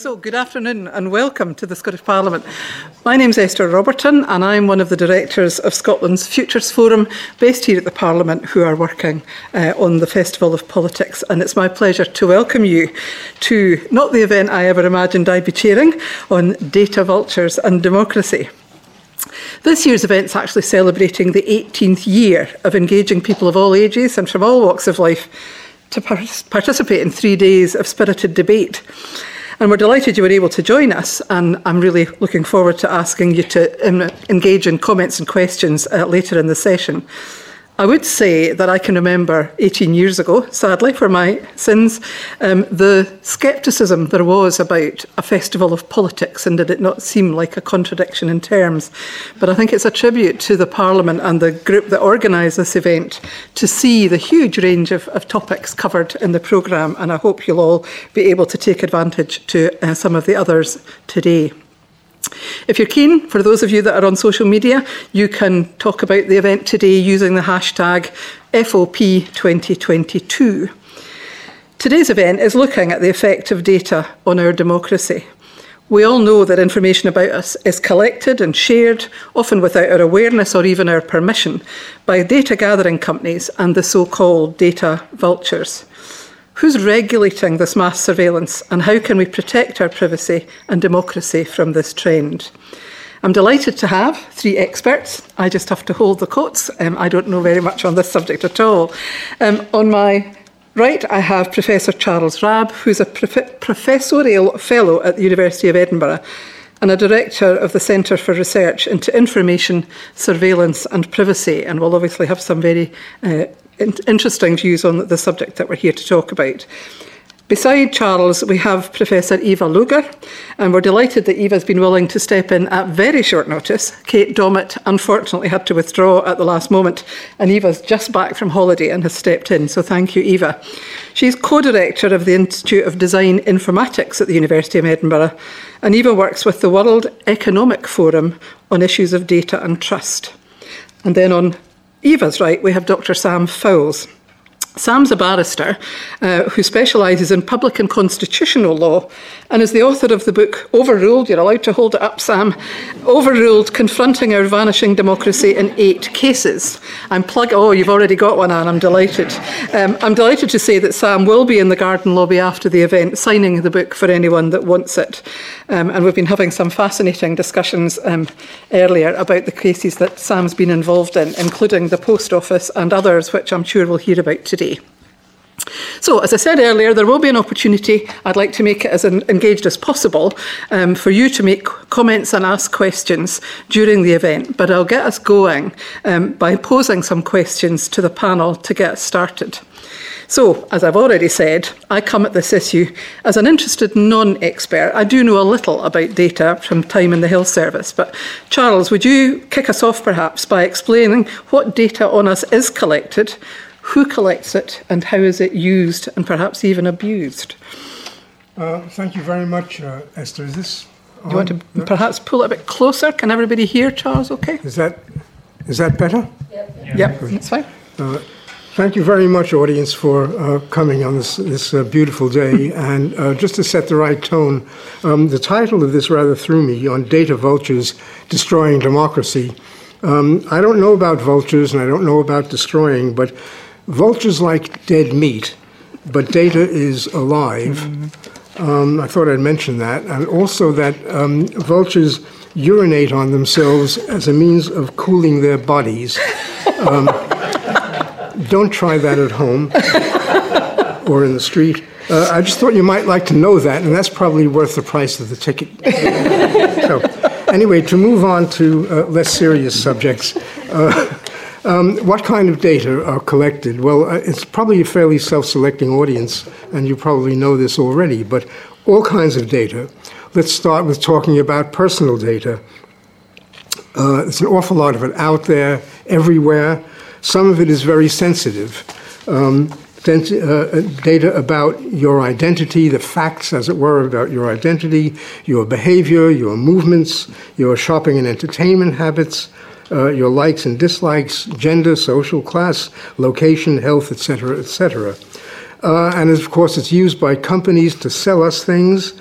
So, good afternoon and welcome to the Scottish Parliament. My name is Esther Roberton and I'm one of the directors of Scotland's Futures Forum based here at the Parliament who are working uh, on the Festival of Politics. And it's my pleasure to welcome you to not the event I ever imagined I'd be chairing on data vultures and democracy. This year's event is actually celebrating the 18th year of engaging people of all ages and from all walks of life to par participate in three days of spirited debate. And we're delighted you were able to join us, and I'm really looking forward to asking you to um, engage in comments and questions uh, later in the session. I would say that I can remember 18 years ago, sadly for my sins, um, the scepticism there was about a festival of politics and did it not seem like a contradiction in terms. But I think it's a tribute to the Parliament and the group that organised this event to see the huge range of, of topics covered in the programme and I hope you'll all be able to take advantage to uh, some of the others today. If you're keen, for those of you that are on social media, you can talk about the event today using the hashtag FOP2022. Today's event is looking at the effect of data on our democracy. We all know that information about us is collected and shared, often without our awareness or even our permission, by data gathering companies and the so called data vultures. Who's regulating this mass surveillance and how can we protect our privacy and democracy from this trend? I'm delighted to have three experts. I just have to hold the coats. Um, I don't know very much on this subject at all. Um, on my right, I have Professor Charles Raab, who's a prof professorial fellow at the University of Edinburgh and a director of the Centre for Research into Information, Surveillance and Privacy, and we'll obviously have some very uh, interesting views on the subject that we're here to talk about. Beside Charles, we have Professor Ewa Luger, and we're delighted that Ewa's been willing to step in at very short notice. Kate Dommett unfortunately had to withdraw at the last moment, and Ewa's just back from holiday and has stepped in, so thank you, Ewa. She's co-director of the Institute of Design Informatics at the University of Edinburgh, and Ewa works with the World Economic Forum on issues of data and trust. And then on Ewa's right, we have Dr. Sam Fowles. Sam's a barrister uh, who specialises in public and constitutional law and is the author of the book Overruled. You're allowed to hold it up, Sam. Overruled Confronting Our Vanishing Democracy in Eight Cases. I'm plug. Oh, you've already got one, Anne. I'm delighted. Um, I'm delighted to say that Sam will be in the garden lobby after the event signing the book for anyone that wants it. Um, and we've been having some fascinating discussions um, earlier about the cases that Sam's been involved in, including the post office and others, which I'm sure we'll hear about today. So, as I said earlier, there will be an opportunity. I'd like to make it as engaged as possible um, for you to make comments and ask questions during the event. But I'll get us going um, by posing some questions to the panel to get started. So, as I've already said, I come at this issue as an interested non expert. I do know a little about data from time in the Health Service, but Charles, would you kick us off perhaps by explaining what data on us is collected, who collects it, and how is it used and perhaps even abused? Uh, thank you very much, uh, Esther. Is this? Do you want to perhaps pull it a bit closer? Can everybody hear Charles? Okay. Is that is that better? Yep, yep that's fine. Uh, thank you very much, audience, for uh, coming on this this uh, beautiful day. and uh, just to set the right tone, um, the title of this rather threw me on data vultures destroying democracy. Um, I don't know about vultures, and I don't know about destroying, but Vultures like dead meat, but data is alive. Um, I thought I'd mention that. And also that um, vultures urinate on themselves as a means of cooling their bodies. Um, don't try that at home or in the street. Uh, I just thought you might like to know that, and that's probably worth the price of the ticket. so, anyway, to move on to uh, less serious subjects. Uh, um, what kind of data are collected? Well, uh, it's probably a fairly self selecting audience, and you probably know this already, but all kinds of data. Let's start with talking about personal data. Uh, there's an awful lot of it out there, everywhere. Some of it is very sensitive. Um, uh, data about your identity, the facts, as it were, about your identity, your behavior, your movements, your shopping and entertainment habits, uh, your likes and dislikes, gender, social class, location, health, etc., etc. Uh, and of course, it's used by companies to sell us things,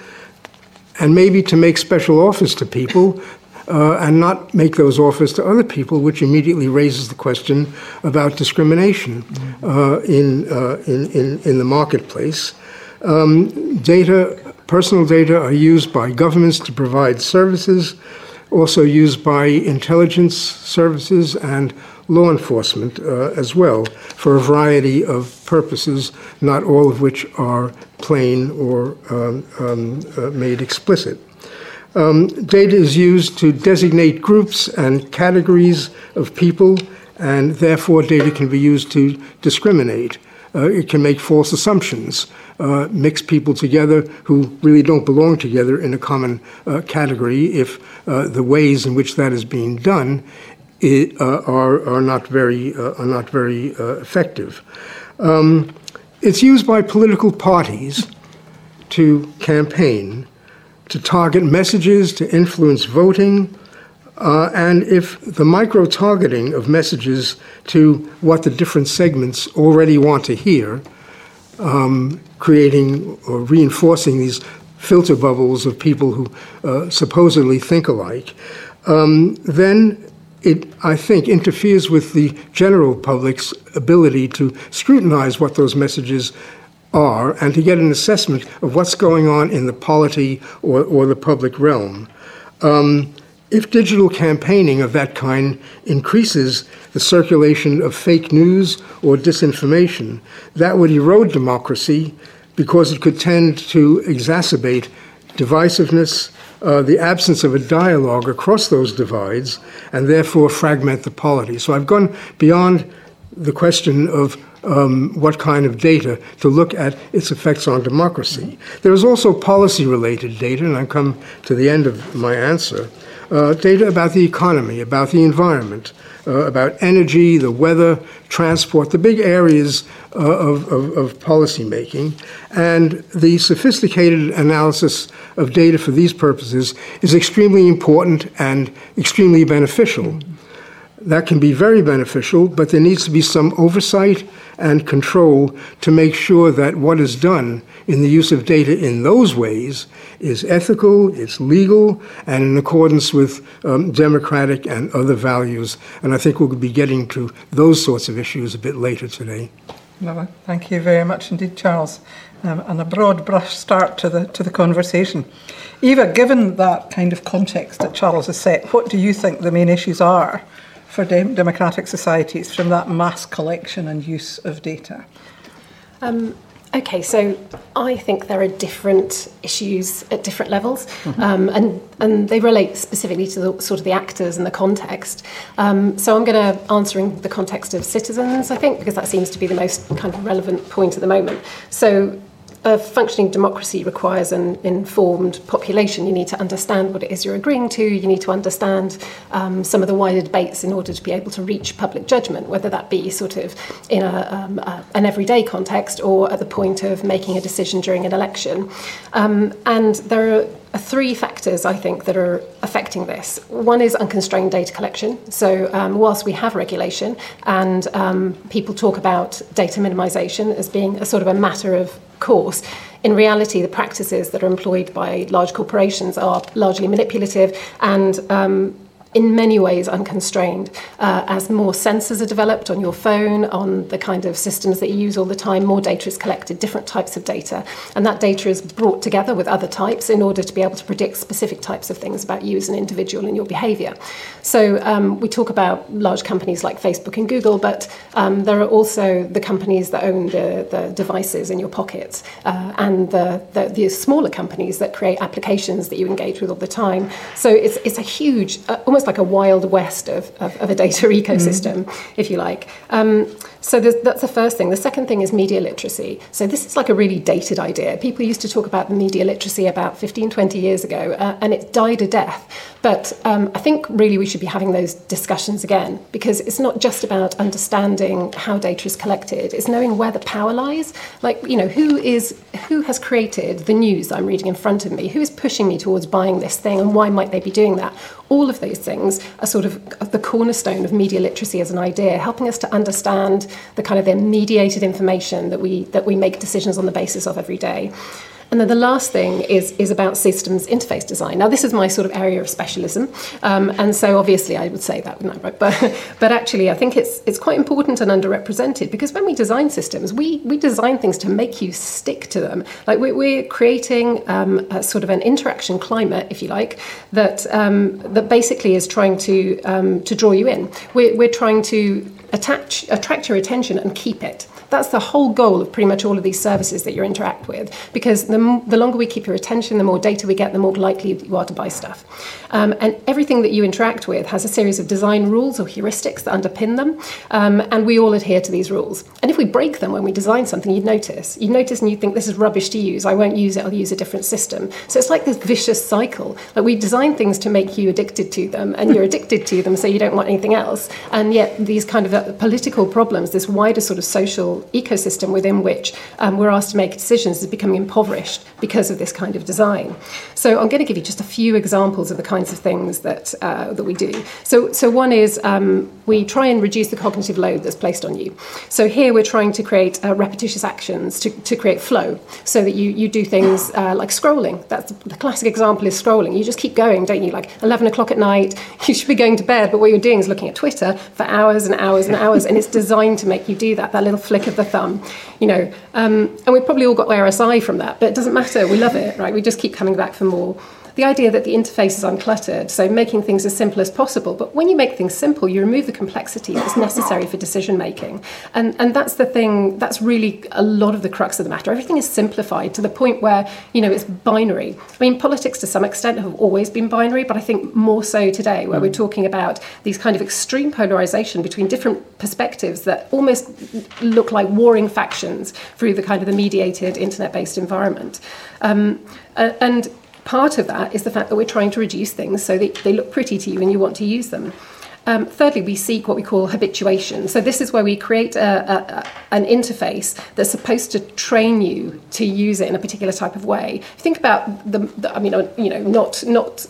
and maybe to make special offers to people uh, and not make those offers to other people, which immediately raises the question about discrimination uh, in, uh, in, in, in, the marketplace. Um, data, personal data, are used by governments to provide services, also used by intelligence services and law enforcement uh, as well for a variety of purposes, not all of which are plain or um, um, uh, made explicit. Um, data is used to designate groups and categories of people, and therefore data can be used to discriminate. Uh, it can make false assumptions, uh, mix people together who really don't belong together in a common uh, category if uh, the ways in which that is being done it, uh, are, are not very, uh, are not very effective. Um, it's used by political parties to campaign to target messages, to influence voting, uh, and if the micro targeting of messages to what the different segments already want to hear, um, creating or reinforcing these filter bubbles of people who uh, supposedly think alike, um, then it, I think, interferes with the general public's ability to scrutinize what those messages are and to get an assessment of what's going on in the polity or, or the public realm. Um, if digital campaigning of that kind increases the circulation of fake news or disinformation, that would erode democracy because it could tend to exacerbate divisiveness, uh, the absence of a dialogue across those divides, and therefore fragment the polity. So I've gone beyond the question of um, what kind of data to look at its effects on democracy. There is also policy related data, and I come to the end of my answer. Uh, data about the economy, about the environment, uh, about energy, the weather, transport, the big areas uh, of, of, of policy making. And the sophisticated analysis of data for these purposes is extremely important and extremely beneficial. That can be very beneficial, but there needs to be some oversight and control to make sure that what is done in the use of data in those ways is ethical, it's legal, and in accordance with um, democratic and other values. And I think we'll be getting to those sorts of issues a bit later today. Lovely. Thank you very much indeed, Charles. Um, and a broad brush start to the to the conversation. Ewa, given that kind of context that Charles has set, what do you think the main issues are for dem- democratic societies from that mass collection and use of data? Um, Okay, so I think there are different issues at different levels, mm-hmm. um, and and they relate specifically to the sort of the actors and the context. Um, so I'm going to answer in the context of citizens, I think, because that seems to be the most kind of relevant point at the moment. So a functioning democracy requires an informed population. You need to understand what it is you're agreeing to. You need to understand um, some of the wider debates in order to be able to reach public judgment, whether that be sort of in a, um, a, an everyday context or at the point of making a decision during an election. Um, and there are three factors, I think, that are affecting this. One is unconstrained data collection. So, um, whilst we have regulation and um, people talk about data minimization as being a sort of a matter of course, in reality, the practices that are employed by large corporations are largely manipulative and um, in many ways unconstrained. Uh, as more sensors are developed on your phone, on the kind of systems that you use all the time, more data is collected, different types of data. And that data is brought together with other types in order to be able to predict specific types of things about you as an individual and your behavior. So um, we talk about large companies like Facebook and Google, but um, there are also the companies that own the, the devices in your pockets uh, and the, the, the, smaller companies that create applications that you engage with all the time. So it's, it's a huge, uh, almost like a wild west of, of, of a data ecosystem, mm. if you like. Um, so that's the first thing. The second thing is media literacy. So this is like a really dated idea. People used to talk about media literacy about 15, 20 years ago, uh, and it died a death. But um, I think really we should be having those discussions again because it's not just about understanding how data is collected; it's knowing where the power lies. Like you know, who is who has created the news I'm reading in front of me? Who is pushing me towards buying this thing, and why might they be doing that? All of those things are sort of the cornerstone of media literacy as an idea, helping us to understand the kind of the mediated information that we that we make decisions on the basis of every day. And then the last thing is, is about systems interface design. Now, this is my sort of area of specialism, um, and so obviously I would say that, wouldn't I? Right? But, but actually, I think it's, it's quite important and underrepresented because when we design systems, we, we design things to make you stick to them. Like we're, we're creating um, sort of an interaction climate, if you like, that, um, that basically is trying to, um, to draw you in. We're, we're trying to attach, attract your attention and keep it. That's the whole goal of pretty much all of these services that you interact with, because the, the longer we keep your attention, the more data we get, the more likely you are to buy stuff. Um, and everything that you interact with has a series of design rules or heuristics that underpin them, um, and we all adhere to these rules. And if we break them when we design something, you'd notice. You'd notice and you'd think this is rubbish to use. I won't use it. I'll use a different system. So it's like this vicious cycle. Like we design things to make you addicted to them, and you're addicted to them, so you don't want anything else. And yet these kind of uh, political problems, this wider sort of social ecosystem within which um, we're asked to make decisions is becoming impoverished because of this kind of design. So I'm going to give you just a few examples of the kinds of things that uh, that we do. So so one is um, we try and reduce the cognitive load that's placed on you. So here we're trying to create uh, repetitious actions to, to create flow, so that you you do things uh, like scrolling. That's the classic example is scrolling. You just keep going, don't you? Like 11 o'clock at night, you should be going to bed, but what you're doing is looking at Twitter for hours and hours and hours, and it's designed to make you do that. That little flick of the thumb, you know. Um, and we've probably all got RSI from that, but it doesn't matter. We love it, right? We just keep coming back for more the idea that the interface is uncluttered, so making things as simple as possible. But when you make things simple, you remove the complexity that's necessary for decision making. And, and that's the thing, that's really a lot of the crux of the matter. Everything is simplified to the point where, you know, it's binary. I mean, politics to some extent have always been binary, but I think more so today, where we're talking about these kind of extreme polarization between different perspectives that almost look like warring factions through the kind of the mediated internet based environment. Um, and part of that is the fact that we're trying to reduce things so that they look pretty to you and you want to use them. Um, thirdly, we seek what we call habituation. So this is where we create a, a, an interface that's supposed to train you to use it in a particular type of way. Think about the, the I mean, uh, you know, not not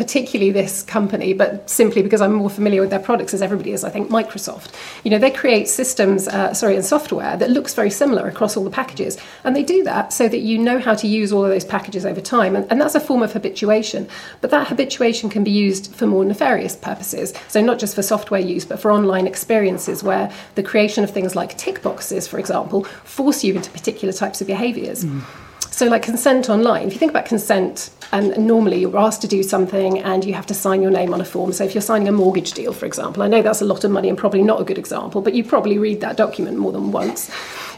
particularly this company, but simply because I'm more familiar with their products as everybody is, I think Microsoft. You know, they create systems, uh, sorry, and software that looks very similar across all the packages. And they do that so that you know how to use all of those packages over time. And, and that's a form of habituation. But that habituation can be used for more nefarious purposes. So not just for software use, but for online experiences where the creation of things like tick boxes, for example, force you into particular types of behaviors. Mm. So, like consent online, if you think about consent, and normally you're asked to do something and you have to sign your name on a form. So, if you're signing a mortgage deal, for example, I know that's a lot of money and probably not a good example, but you probably read that document more than once,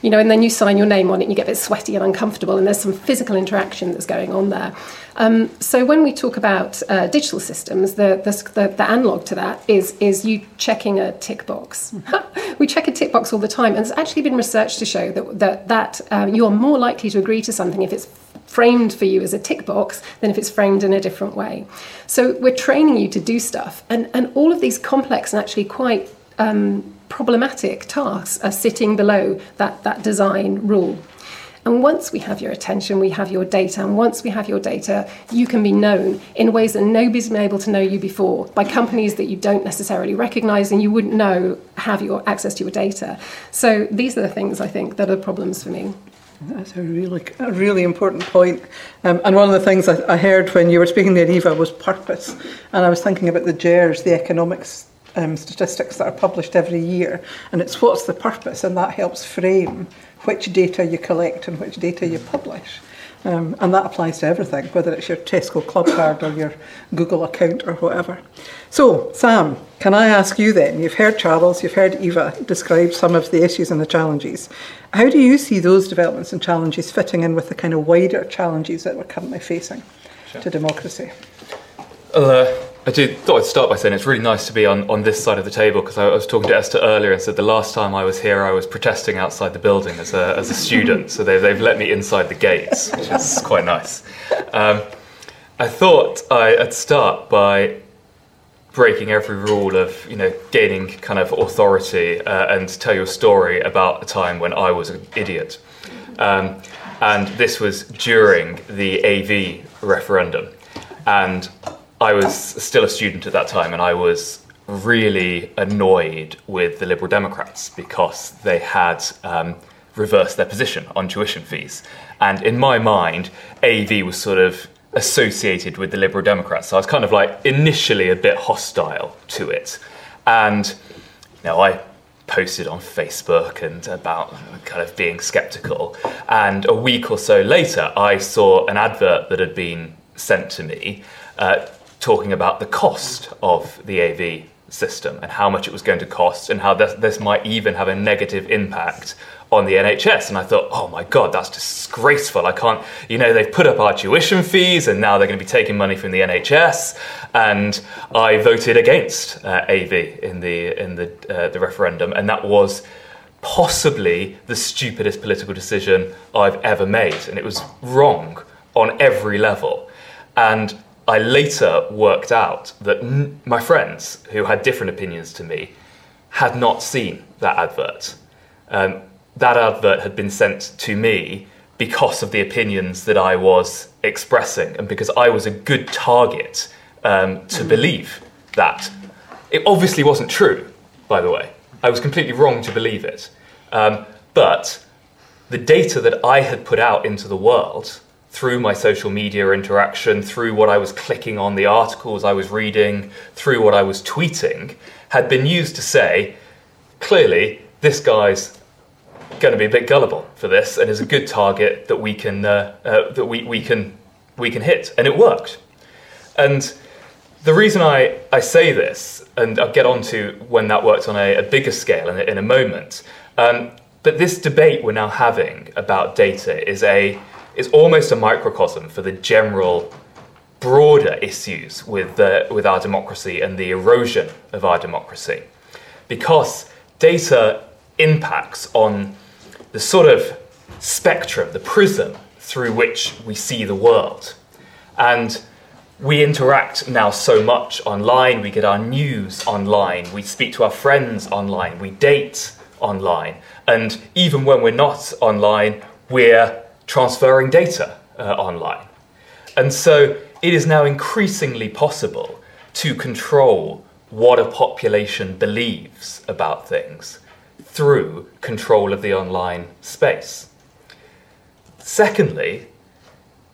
you know, and then you sign your name on it and you get a bit sweaty and uncomfortable, and there's some physical interaction that's going on there. Um, so, when we talk about uh, digital systems, the, the, the, analog to that is, is you checking a tick box. we check a tick box all the time, and it's actually been research to show that, that, that um, you are more likely to agree to something if if it's framed for you as a tick box than if it's framed in a different way. So we're training you to do stuff, and, and all of these complex and actually quite um, problematic tasks are sitting below that, that design rule. And once we have your attention, we have your data. And once we have your data, you can be known in ways that nobody's been able to know you before by companies that you don't necessarily recognize and you wouldn't know have your access to your data. So these are the things I think that are problems for me. That's a really, a really important point. Um, and one of the things I, I, heard when you were speaking there, Ewa, was purpose. And I was thinking about the GERS, the economics um, statistics that are published every year. And it's what's the purpose, and that helps frame which data you collect and which data you publish. Um, and that applies to everything, whether it's your Tesco club card or your Google account or whatever. So, Sam, can I ask you then? You've heard Charles, you've heard Ewa describe some of the issues and the challenges. How do you see those developments and challenges fitting in with the kind of wider challenges that we're currently facing sure. to democracy? Uh, I do, thought I'd start by saying it's really nice to be on, on this side of the table because I, was talking to Esther earlier and said the last time I was here I was protesting outside the building as a, as a student, so they, they've let me inside the gates, which is quite nice. Um, I thought I, would start by breaking every rule of you know gaining kind of authority uh, and tell you a story about a time when I was an idiot. Um, and this was during the AV referendum. And I was still a student at that time, and I was really annoyed with the Liberal Democrats because they had um, reverse their position on tuition fees. And in my mind, AV was sort of associated with the Liberal Democrats. So I was kind of like initially a bit hostile to it. And know, I posted on Facebook and about kind of being skeptical. And a week or so later, I saw an advert that had been sent to me uh, talking about the cost of the AV system and how much it was going to cost and how this, this might even have a negative impact on the NHS. And I thought, oh my God, that's disgraceful. I can't, you know, they've put up our tuition fees and now they're going to be taking money from the NHS. And I voted against uh, AV in the, in the, uh, the referendum. And that was possibly the stupidest political decision I've ever made. And it was wrong on every level. And I later worked out that n- my friends who had different opinions to me had not seen that advert. Um, that advert had been sent to me because of the opinions that I was expressing and because I was a good target um, to believe that. It obviously wasn't true, by the way. I was completely wrong to believe it. Um, but the data that I had put out into the world through my social media interaction, through what I was clicking on, the articles I was reading, through what I was tweeting, had been used to say, clearly, this guy's going to be a bit gullible for this and is a good target that we can uh, uh, that we, we can we can hit. And it worked. And the reason I, I say this and I'll get on to when that worked on a, a bigger scale in, in a moment um, but this debate we're now having about data is a is almost a microcosm for the general broader issues with the, with our democracy and the erosion of our democracy. Because data impacts on the sort of spectrum, the prism through which we see the world. And we interact now so much online, we get our news online, we speak to our friends online, we date online, and even when we're not online, we're transferring data uh, online. And so it is now increasingly possible to control what a population believes about things through control of the online space. Secondly,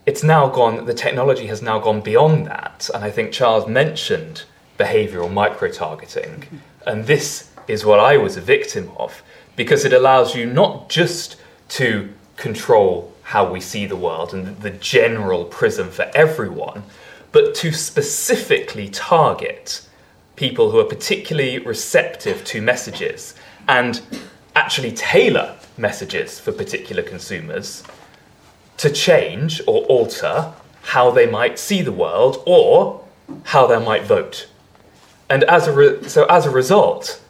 it's now gone, the technology has now gone beyond that, and I think Charles mentioned behavioral micro targeting, and this is what I was a victim of because it allows you not just to control how we see the world and the general prism for everyone, but to specifically target people who are particularly receptive to messages and actually tailor messages for particular consumers to change or alter how they might see the world or how they might vote. And as a re- so, as a result,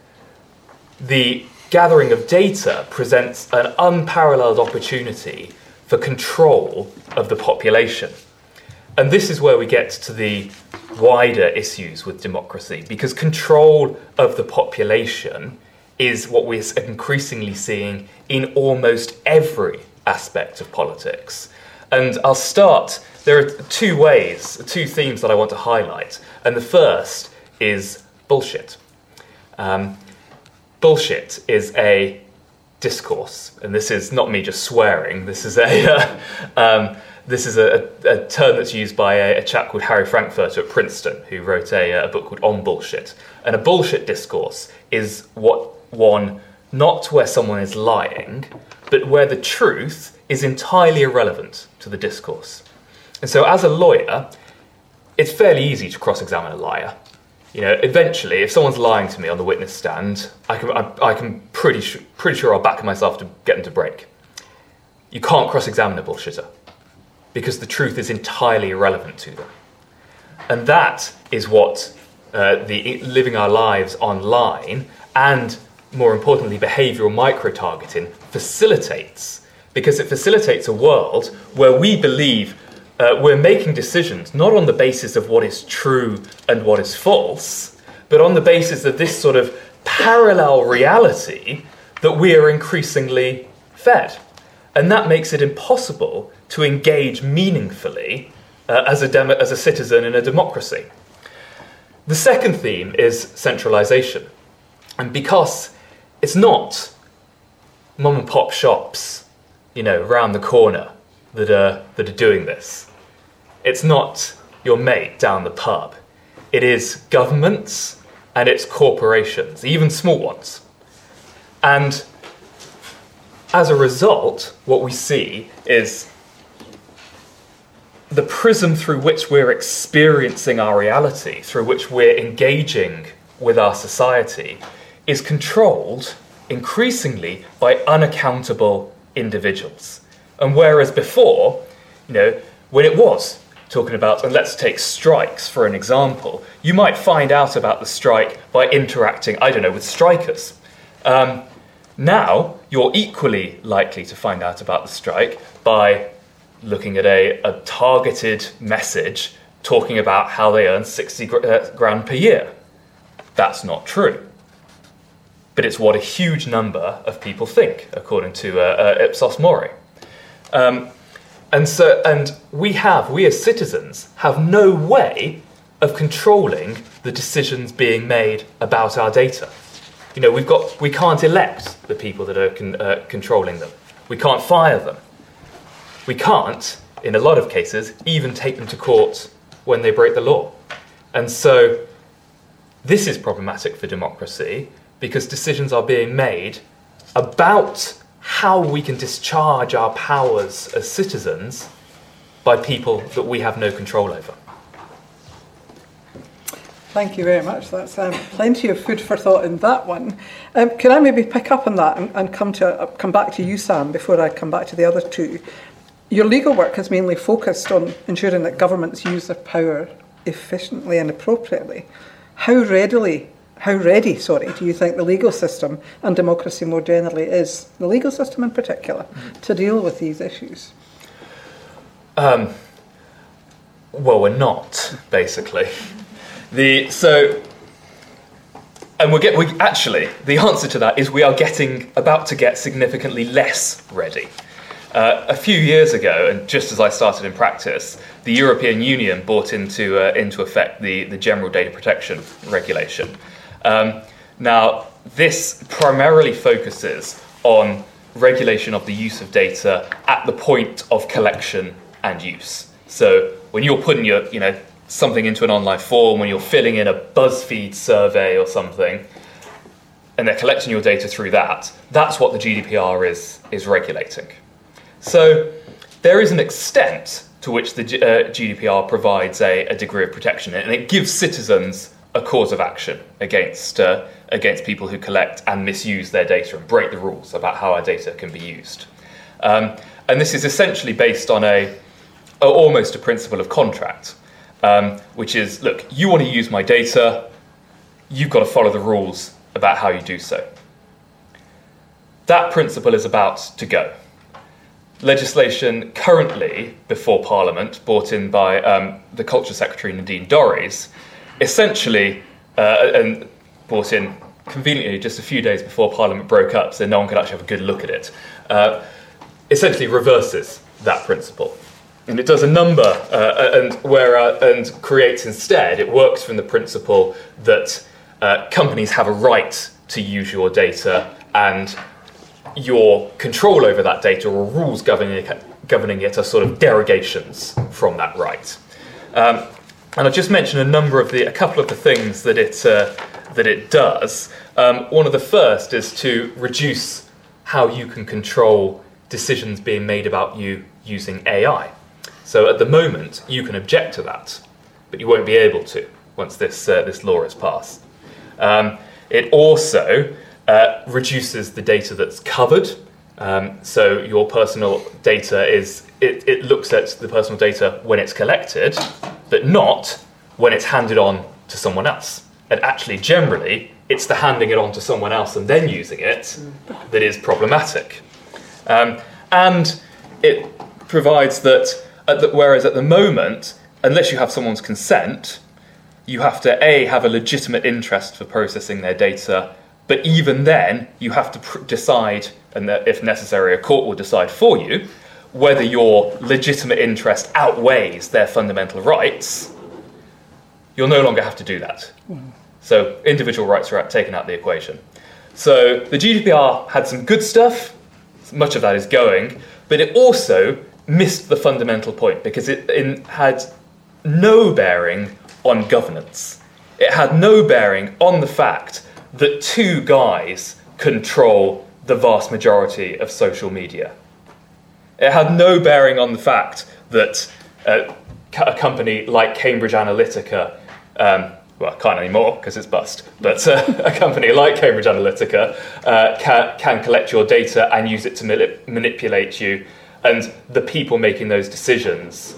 the gathering of data presents an unparalleled opportunity for control of the population. And this is where we get to the wider issues with democracy, because control of the population is what we're increasingly seeing in almost every aspect of politics. And I'll start, there are two ways, two themes that I want to highlight. And the first is bullshit. Um, bullshit is a discourse, and this is not me just swearing, this is a. Uh, um, this is a, a, term that's used by a, a, chap called Harry Frankfurter at Princeton, who wrote a, a book called On Bullshit. And a bullshit discourse is what one not where someone is lying, but where the truth is entirely irrelevant to the discourse. And so, as a lawyer, it's fairly easy to cross examine a liar. You know, eventually, if someone's lying to me on the witness stand, I can, I, I can pretty, sh- pretty sure I'll back myself to get them to break. You can't cross examine a bullshitter because the truth is entirely irrelevant to them. And that is what uh, the living our lives online and more importantly, behavioral micro targeting facilitates because it facilitates a world where we believe uh, we're making decisions not on the basis of what is true and what is false, but on the basis of this sort of parallel reality that we are increasingly fed. And that makes it impossible to engage meaningfully uh, as, a as a citizen in a democracy. The second theme is centralization. And because it's not mom and pop shops, you know, round the corner that are, that are doing this. It's not your mate down the pub. It is governments and it's corporations, even small ones. And as a result, what we see is the prism through which we're experiencing our reality, through which we're engaging with our society, is controlled increasingly by unaccountable individuals. And whereas before, you know, when it was talking about, and let's take strikes for an example, you might find out about the strike by interacting, I don't know, with strikers. Um, now, you're equally likely to find out about the strike by looking at a, a targeted message talking about how they earn 60 uh, grand per year. That's not true. But it's what a huge number of people think, according to uh, uh, Ipsos Mori. Um, and so, and we have, we as citizens, have no way of controlling the decisions being made about our data. You know, we've got, we can't elect the people that are con, uh, controlling them. We can't fire them. We can't, in a lot of cases, even take them to court when they break the law. And so, this is problematic for democracy because decisions are being made about how we can discharge our powers as citizens by people that we have no control over. Thank you very much. That's um, plenty of food for thought in that one. Um, could I maybe pick up on that and, and come to uh, come back to you, Sam, before I come back to the other two? Your legal work has mainly focused on ensuring that governments use their power efficiently and appropriately. How readily how ready, sorry, do you think the legal system and democracy more generally is, the legal system in particular, to deal with these issues? Um, well, we're not, basically. The, so, and we're, get, we actually, the answer to that is we are getting, about to get significantly less ready. Uh, a few years ago, and just as I started in practice, the European Union brought into, uh, into effect the, the General Data Protection Regulation. Um, now, this primarily focuses on regulation of the use of data at the point of collection and use. So when you're putting your, you know, something into an online form, when you're filling in a BuzzFeed survey or something, and they're collecting your data through that, that's what the GDPR is, is regulating. So there is an extent to which the uh, GDPR provides a, a degree of protection, and it gives citizens a cause of action against uh, against people who collect and misuse their data and break the rules about how our data can be used. Um, and this is essentially based on a, a almost a principle of contract, um, which is look, you want to use my data, you've got to follow the rules about how you do so. That principle is about to go. Legislation currently before Parliament, brought in by um, the Culture Secretary Nadine Dorries, essentially, uh, and brought in conveniently just a few days before Parliament broke up, so no one could actually have a good look at it, uh, essentially reverses that principle. And it does a number uh, and, where, uh, and creates instead, it works from the principle that uh, companies have a right to use your data and your control over that data or rules governing it, governing it are sort of derogations from that right. Um, and I'll just mention a number of the, a couple of the things that it, uh, that it does. Um, one of the first is to reduce how you can control decisions being made about you using AI. So at the moment, you can object to that, but you won't be able to once this, uh, this law is passed. Um, it also uh, reduces the data that's covered. Um, so your personal data is, it, it looks at the personal data when it's collected, but not when it's handed on to someone else. And actually, generally, it's the handing it on to someone else and then using it that is problematic. Um, and it provides that, at the, whereas at the moment, unless you have someone's consent, you have to A, have a legitimate interest for processing their data, but even then, you have to pr- decide, and if necessary, a court will decide for you, whether your legitimate interest outweighs their fundamental rights, you'll no longer have to do that. Mm. So individual rights are taken out of the equation. So the GDPR had some good stuff much of that is going, but it also missed the fundamental point because it, it had no bearing on governance. It had no bearing on the fact that two guys control the vast majority of social media. It had no bearing on the fact that uh, a company like Cambridge Analytica, um, well, can't anymore because it's bust, but uh, a company like Cambridge Analytica uh, can, can, collect your data and use it to manipulate you, and the people making those decisions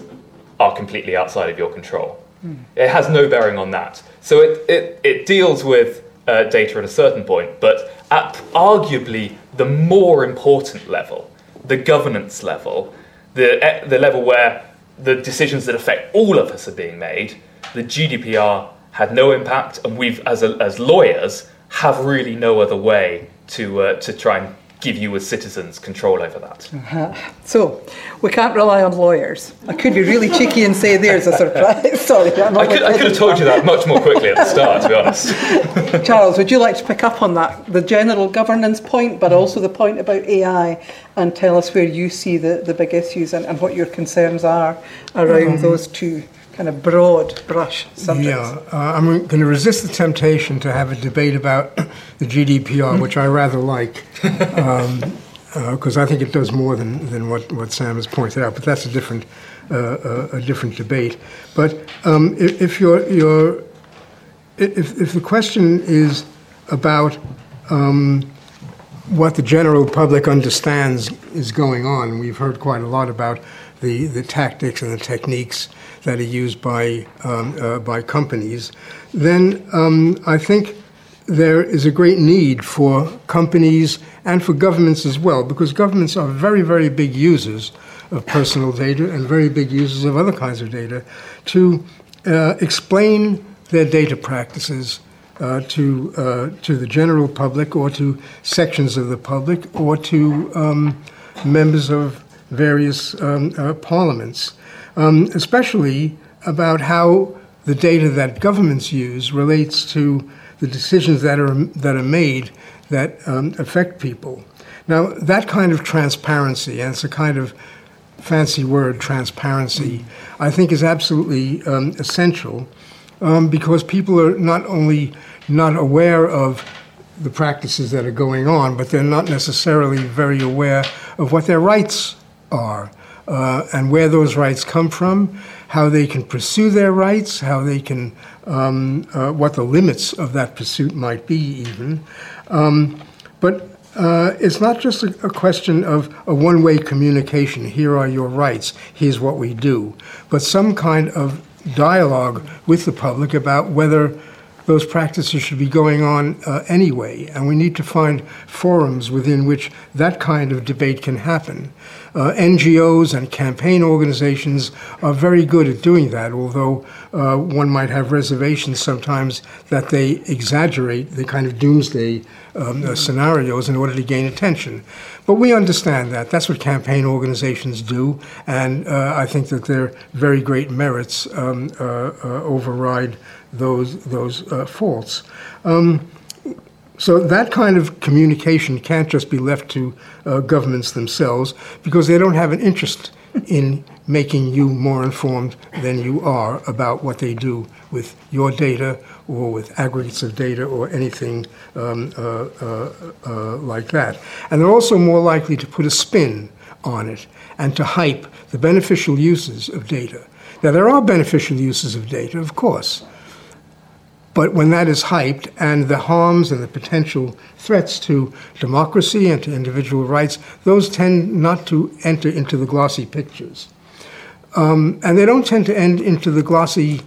are completely outside of your control. Mm. It has no bearing on that. So it, it, it deals with uh, data at a certain point, but at arguably the more important level, the governance level, the, eh, the level where the decisions that affect all of us are being made, the GDPR had no impact, and we've, as, a, as lawyers, have really no other way to, uh, to try and give you as citizens control over that. Uh-huh. So we can't rely on lawyers. I could be really cheeky and say there's a surprise. Sorry, I could, I could have told you that much more quickly at the start, to be honest. Charles, would you like to pick up on that, the general governance point, but also the point about AI, and tell us where you see the, the big issues and, and what your concerns are around um, those two? Kind of broad brush subjects. Yeah, uh, I'm going to resist the temptation to have a debate about the GDPR, which I rather like, because um, uh, I think it does more than, than what, what Sam has pointed out. But that's a different uh, uh a different debate. But um, if, if you're, you're if, if the question is about um, what the general public understands is going on, we've heard quite a lot about the, the tactics and the techniques that are used by, um, uh, by companies, then um, I think there is a great need for companies and for governments as well, because governments are very, very big users of personal data and very big users of other kinds of data to uh, explain their data practices uh, to uh, to the general public or to sections of the public or to um, members of various um, uh, parliaments um, especially about how the data that governments use relates to the decisions that are that are made that um, affect people. Now, that kind of transparency, and it's a kind of fancy word, transparency, I think is absolutely um, essential um, because people are not only not aware of the practices that are going on, but they're not necessarily very aware of what their rights are uh, and where those rights come from, how they can pursue their rights, how they can, um, uh, what the limits of that pursuit might be, even. Um, but uh, it's not just a, a question of a one way communication here are your rights, here's what we do, but some kind of dialogue with the public about whether those practices should be going on uh, anyway, and we need to find forums within which that kind of debate can happen. Uh, NGOs and campaign organizations are very good at doing that, although uh, one might have reservations sometimes that they exaggerate the kind of doomsday um, uh, scenarios in order to gain attention. But we understand that. That's what campaign organizations do, and uh, I think that their very great merits um, uh, uh, override those, those faults. Um, so that kind of communication can't just be left to uh, governments themselves because they don't have an interest in making you more informed than you are about what they do with your data or with aggregates of data or anything um, uh, uh, uh like that. And they're also more likely to put a spin on it and to hype the beneficial uses of data. Now, there are beneficial uses of data, of course. But when that is hyped and the harms and the potential threats to democracy and to individual rights, those tend not to enter into the glossy pictures. Um, and they don't tend to end into the glossy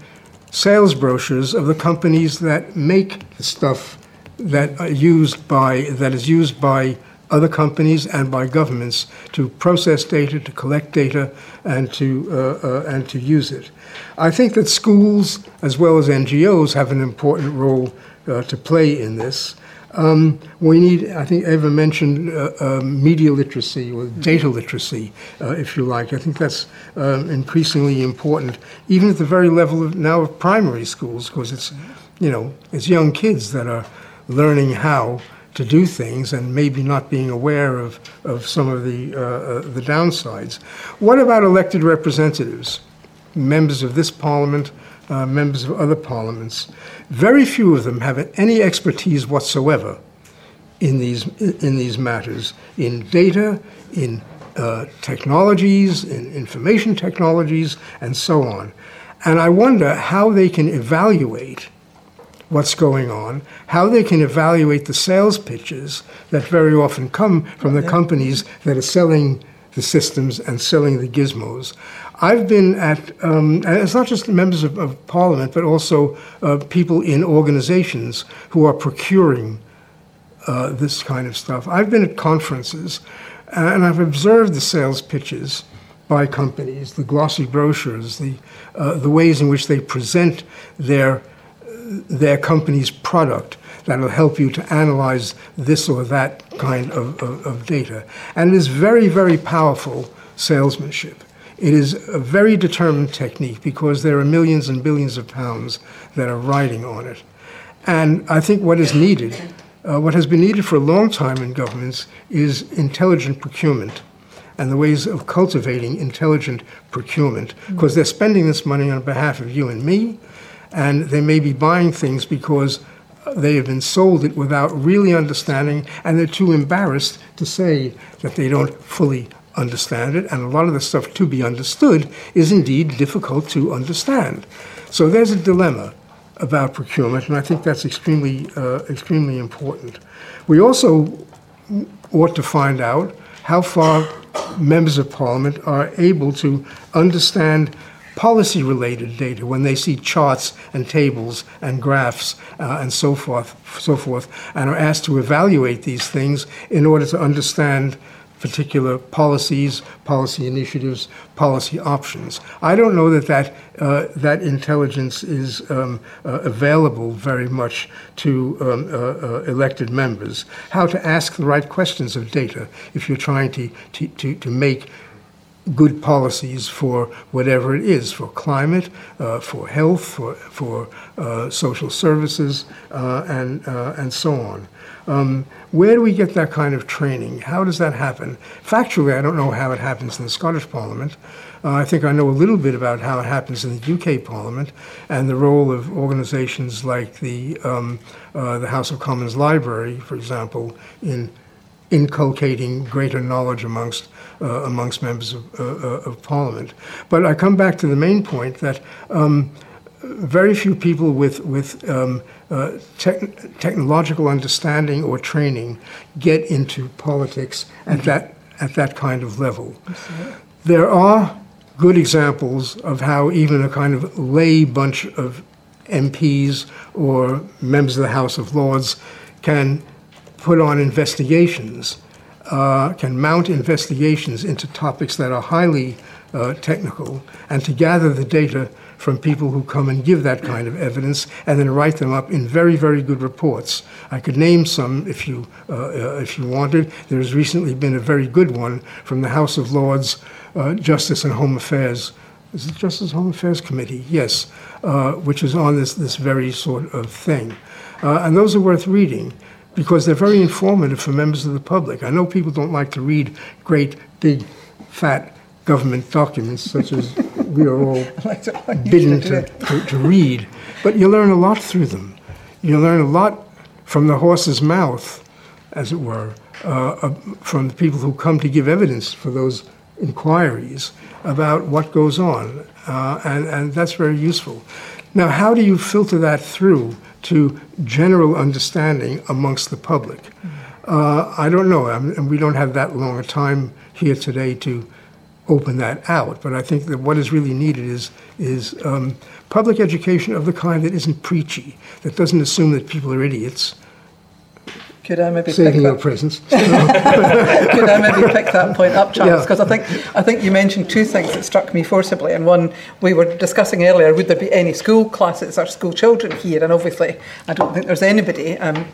sales brochures of the companies that make the stuff that are used by that is used by other companies and by governments to process data, to collect data, and to uh, uh, and to use it. I think that schools as well as NGOs have an important role uh, to play in this. Um, we need, I think Ewa mentioned uh, uh, media literacy or data literacy, uh, if you like. I think that's um, increasingly important, even at the very level of now of primary schools, because it's, you know, it's young kids that are learning how to do things and maybe not being aware of, of some of the, uh, uh, the downsides. What about elected representatives, members of this parliament, uh, members of other parliaments? Very few of them have any expertise whatsoever in these, in these matters, in data, in uh, technologies, in information technologies, and so on. And I wonder how they can evaluate what's going on, how they can evaluate the sales pitches that very often come from the companies that are selling the systems and selling the gizmos. I've been at, um, it's not just members of, of parliament, but also uh, people in organizations who are procuring uh, this kind of stuff. I've been at conferences and I've observed the sales pitches by companies, the glossy brochures, the, uh, the ways in which they present their their company's product that'll help you to analyze this or that kind of, of, of, data. And it is very, very powerful salesmanship. It is a very determined technique because there are millions and billions of pounds that are riding on it. And I think what is needed, uh, what has been needed for a long time in governments, is intelligent procurement and the ways of cultivating intelligent procurement because they're spending this money on behalf of you and me and they may be buying things because they have been sold it without really understanding, and they're too embarrassed to say that they don't fully understand it. And a lot of the stuff to be understood is indeed difficult to understand. So there's a dilemma about procurement, and I think that's extremely, uh, extremely important. We also ought to find out how far members of parliament are able to understand policy related data when they see charts and tables and graphs uh, and so forth so forth and are asked to evaluate these things in order to understand particular policies, policy initiatives, policy options. I don't know that that, uh, that intelligence is um, uh, available very much to um, uh, uh elected members. How to ask the right questions of data if you're trying to, to, to, to make good policies for whatever it is for climate, uh, for health, for, for uh, social services, uh, and, uh, and so on. Um, where do we get that kind of training? How does that happen? Factually, I don't know how it happens in the Scottish Parliament. Uh, I think I know a little bit about how it happens in the UK Parliament and the role of organizations like the, um, uh, the House of Commons Library, for example, in inculcating greater knowledge amongst uh, amongst members of, uh, uh, of, Parliament. But I come back to the main point that um, very few people with with um, uh, te- technological understanding or training get into politics at mm-hmm. that at that kind of level. There are good examples of how even a kind of lay bunch of MPs or members of the House of Lords can put on investigations uh, can mount investigations into topics that are highly uh, technical and to gather the data from people who come and give that kind of evidence and then write them up in very, very good reports. I could name some if you, uh, uh if you wanted. There's recently been a very good one from the House of Lords uh, Justice and Home Affairs. Is it Justice Home Affairs Committee? Yes, uh, which is on this, this very sort of thing. and those are worth reading because they're very informative for members of the public. I know people don't like to read great, big, fat government documents such as we are all bidden to, to, to, read, but you learn a lot through them. You learn a lot from the horse's mouth, as it were, uh, uh, from the people who come to give evidence for those inquiries about what goes on, uh, and, and that's very useful. Now, how do you filter that through to general understanding amongst the public. Uh, I don't know, I and we don't have that long a time here today to open that out. But I think that what is really needed is is um, public education of the kind that isn't preachy, that doesn't assume that people are idiots, could I maybe saving pick your that, presence? could I maybe pick that point up, Charles? Because yeah. I think I think you mentioned two things that struck me forcibly, and one we were discussing earlier: would there be any school classes or school children here? And obviously, I don't think there's anybody um,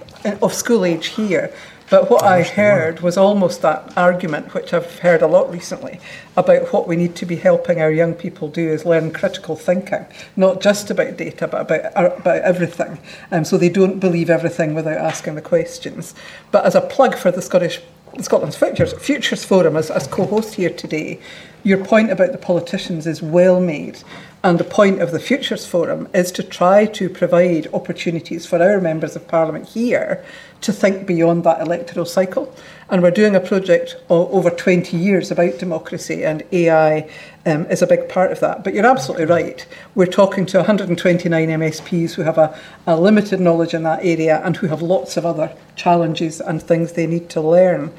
of school age here But what I heard was almost that argument, which I've heard a lot recently, about what we need to be helping our young people do is learn critical thinking, not just about data, but about, uh, about everything. Um, so they don't believe everything without asking the questions. But as a plug for the Scottish Scotland's Futures, Futures Forum as, as co-host here today, your point about the politicians is well made. And the point of the Futures Forum is to try to provide opportunities for our members of Parliament here to think beyond that electoral cycle. And we're doing a project over 20 years about democracy, and AI um, is a big part of that. But you're absolutely right. We're talking to 129 MSPs who have a, a limited knowledge in that area and who have lots of other challenges and things they need to learn.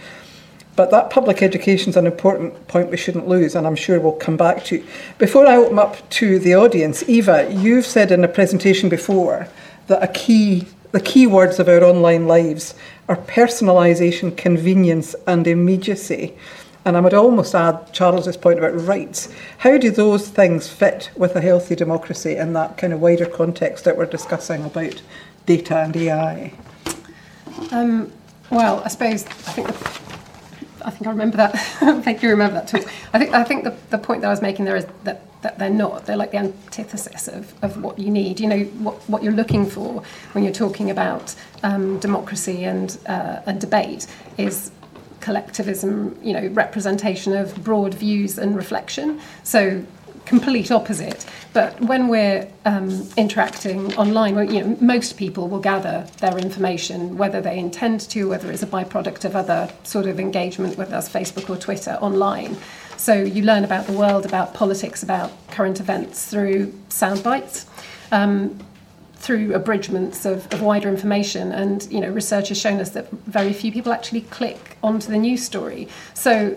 But that public education is an important point we shouldn't lose, and I'm sure we'll come back to. Before I open up to the audience, Ewa, you've said in a presentation before that a key, the key words of our online lives are personalisation, convenience, and immediacy. And I would almost add Charles's point about rights. How do those things fit with a healthy democracy in that kind of wider context that we're discussing about data and AI? Um, well, I suppose I think the I think I remember that. Thank you. Remember that talk. I think I think the, the point that I was making there is that, that they're not. They're like the antithesis of, of what you need. You know what what you're looking for when you're talking about um, democracy and uh, and debate is collectivism. You know representation of broad views and reflection. So complete opposite. But when we're um, interacting online, you know, most people will gather their information, whether they intend to, whether it's a byproduct of other sort of engagement, whether that's Facebook or Twitter, online. So you learn about the world, about politics, about current events through sound bites. Um, through abridgments of, of, wider information. And you know, research has shown us that very few people actually click onto the news story. So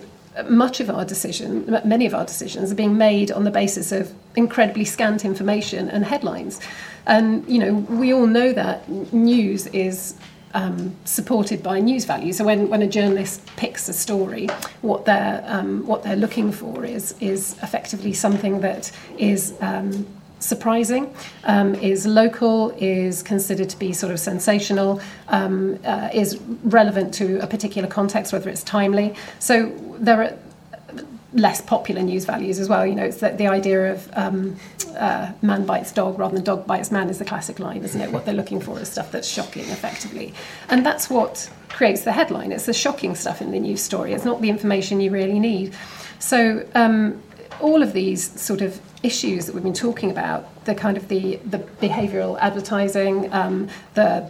much of our decision, many of our decisions are being made on the basis of incredibly scant information and headlines. And you know, we all know that news is um, supported by news value. So when, when a journalist picks a story, what they're um, what they're looking for is is effectively something that is um, surprising, um, is local, is considered to be sort of sensational, um, uh, is relevant to a particular context, whether it's timely. So there are less popular news values as well. You know, it's the, the idea of um, uh, man bites dog rather than dog bites man is the classic line, isn't it? What they're looking for is stuff that's shocking, effectively. And that's what creates the headline. It's the shocking stuff in the news story. It's not the information you really need. So um, all of these sort of issues that we've been talking about, the kind of the, the behavioural advertising, um, the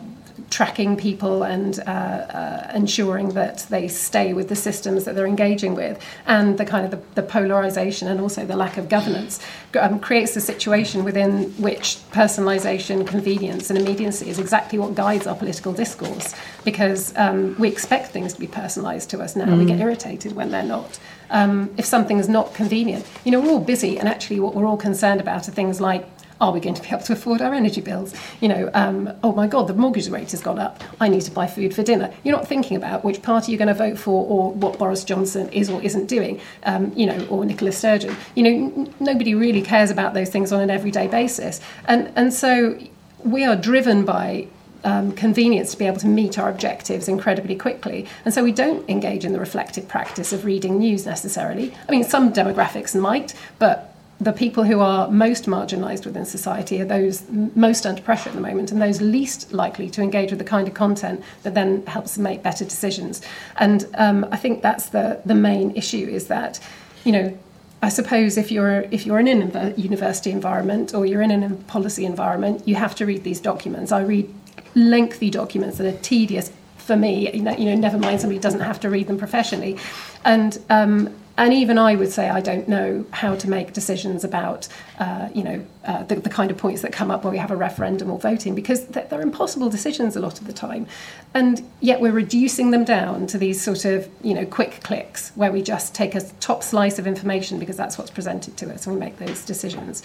tracking people and uh, uh, ensuring that they stay with the systems that they're engaging with, and the kind of the, the polarization and also the lack of governance um, creates a situation within which personalization, convenience, and immediacy is exactly what guides our political discourse because um, we expect things to be personalized to us now. Mm. We get irritated when they're not um, if something is not convenient. You know, we're all busy, and actually, what we're all concerned about are things like are we going to be able to afford our energy bills? You know, um, oh my God, the mortgage rate has gone up. I need to buy food for dinner. You're not thinking about which party you're going to vote for or what Boris Johnson is or isn't doing, um, you know, or Nicola Sturgeon. You know, n- nobody really cares about those things on an everyday basis. And, and so we are driven by um, convenience to be able to meet our objectives incredibly quickly. And so we don't engage in the reflective practice of reading news necessarily. I mean, some demographics might, but the people who are most marginalised within society are those most under pressure at the moment and those least likely to engage with the kind of content that then helps them make better decisions. And um, I think that's the, the main issue is that, you know, I suppose if you're if you're in a university environment or you're in a policy environment, you have to read these documents. I read lengthy documents that are tedious for me. You know, you know never mind somebody doesn't have to read them professionally, and um, and even I would say I don't know how to make decisions about, uh, you know, uh, the, the, kind of points that come up when we have a referendum or voting because they're, they're, impossible decisions a lot of the time, and yet we're reducing them down to these sort of, you know, quick clicks where we just take a top slice of information because that's what's presented to us and we make those decisions.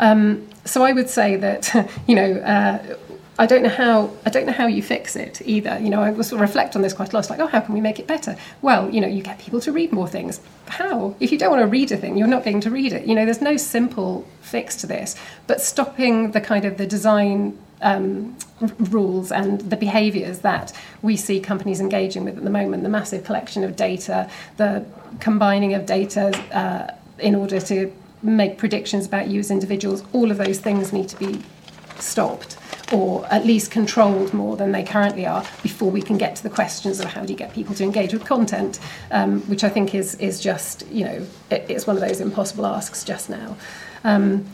Um, so I would say that, you know, uh, I don't know how I don't know how you fix it either. You know, I was reflect on this quite a lot. Like, oh, how can we make it better? Well, you know, you get people to read more things. How? If you don't want to read a thing, you're not going to read it. You know, there's no simple fix to this. But stopping the kind of the design um, rules and the behaviours that we see companies engaging with at the moment, the massive collection of data, the combining of data uh, in order to make predictions about you as individuals, all of those things need to be stopped or at least controlled more than they currently are before we can get to the questions of how do you get people to engage with content, um, which I think is is just you know it, it's one of those impossible asks just now. Um,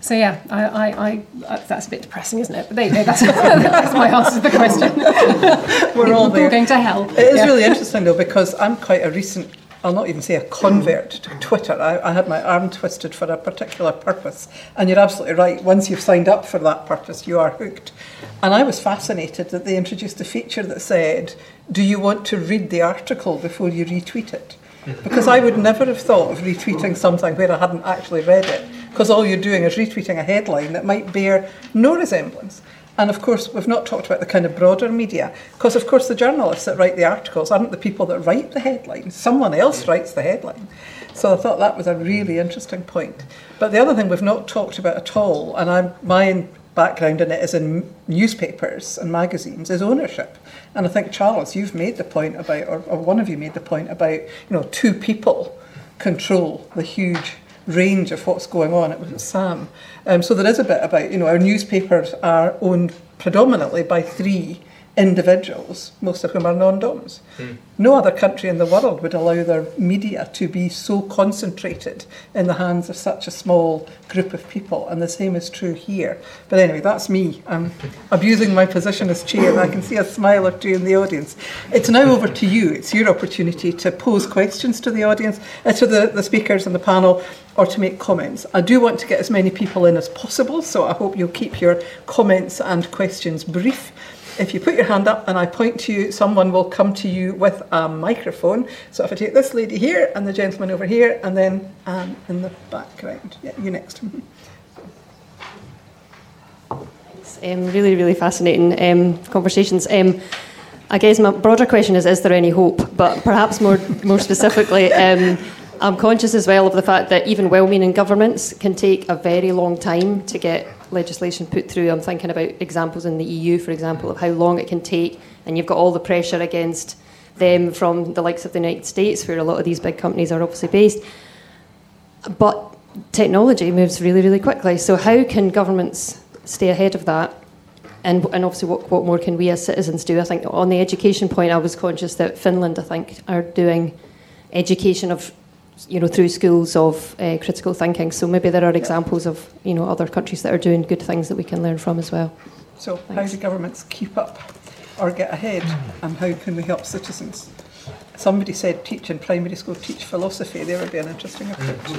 so yeah, I, I, I, uh, that's a bit depressing, isn't it? But there you go. That's, that's my answer to the question. We're all. Going to hell. It is yeah. really interesting though because I'm quite a recent I'll not even say a convert to Twitter. I, I, had my arm twisted for a particular purpose. And you're absolutely right. Once you've signed up for that purpose, you are hooked. And I was fascinated that they introduced a feature that said, Do you want to read the article before you retweet it? Because I would never have thought of retweeting something where I hadn't actually read it. Because all you're doing is retweeting a headline that might bear no resemblance. And of course, we've not talked about the kind of broader media, because of course, the journalists that write the articles aren't the people that write the headline. Someone else writes the headline. So I thought that was a really interesting point. But the other thing we've not talked about at all, and I'm, my background in it is in newspapers and magazines, is ownership. And I think, Charles, you've made the point about, or, or one of you made the point about, you know, two people control the huge range of what's going on. It was Sam. Um, so there is a bit about, you know, our newspapers are owned predominantly by three individuals, most of whom are non-doms. Mm. No other country in the world would allow their media to be so concentrated in the hands of such a small group of people, and the same is true here. But anyway, that's me. I'm abusing my position as chair, and I can see a smile or two in the audience. It's now over to you. It's your opportunity to pose questions to the audience, uh, to the, the speakers and the panel, or to make comments. I do want to get as many people in as possible, so I hope you'll keep your comments and questions brief. If you put your hand up and I point to you, someone will come to you with a microphone. So if I take this lady here and the gentleman over here, and then um, in the background. Yeah, you next. Um, really, really fascinating um, conversations. Um, I guess my broader question is: Is there any hope? But perhaps more, more specifically, um, I'm conscious as well of the fact that even well-meaning governments can take a very long time to get legislation put through. I'm thinking about examples in the EU, for example, of how long it can take, and you've got all the pressure against them from the likes of the United States, where a lot of these big companies are obviously based. But technology moves really, really quickly. So how can governments stay ahead of that? And, and obviously, what, what more can we as citizens do? I think on the education point, I was conscious that Finland, I think, are doing education of you know, through schools of uh, critical thinking. So maybe there are examples of, you know, other countries that are doing good things that we can learn from as well. So Thanks. how do governments keep up or get ahead, and how can we help citizens? Somebody said teach in primary school, teach philosophy. There would be an interesting approach.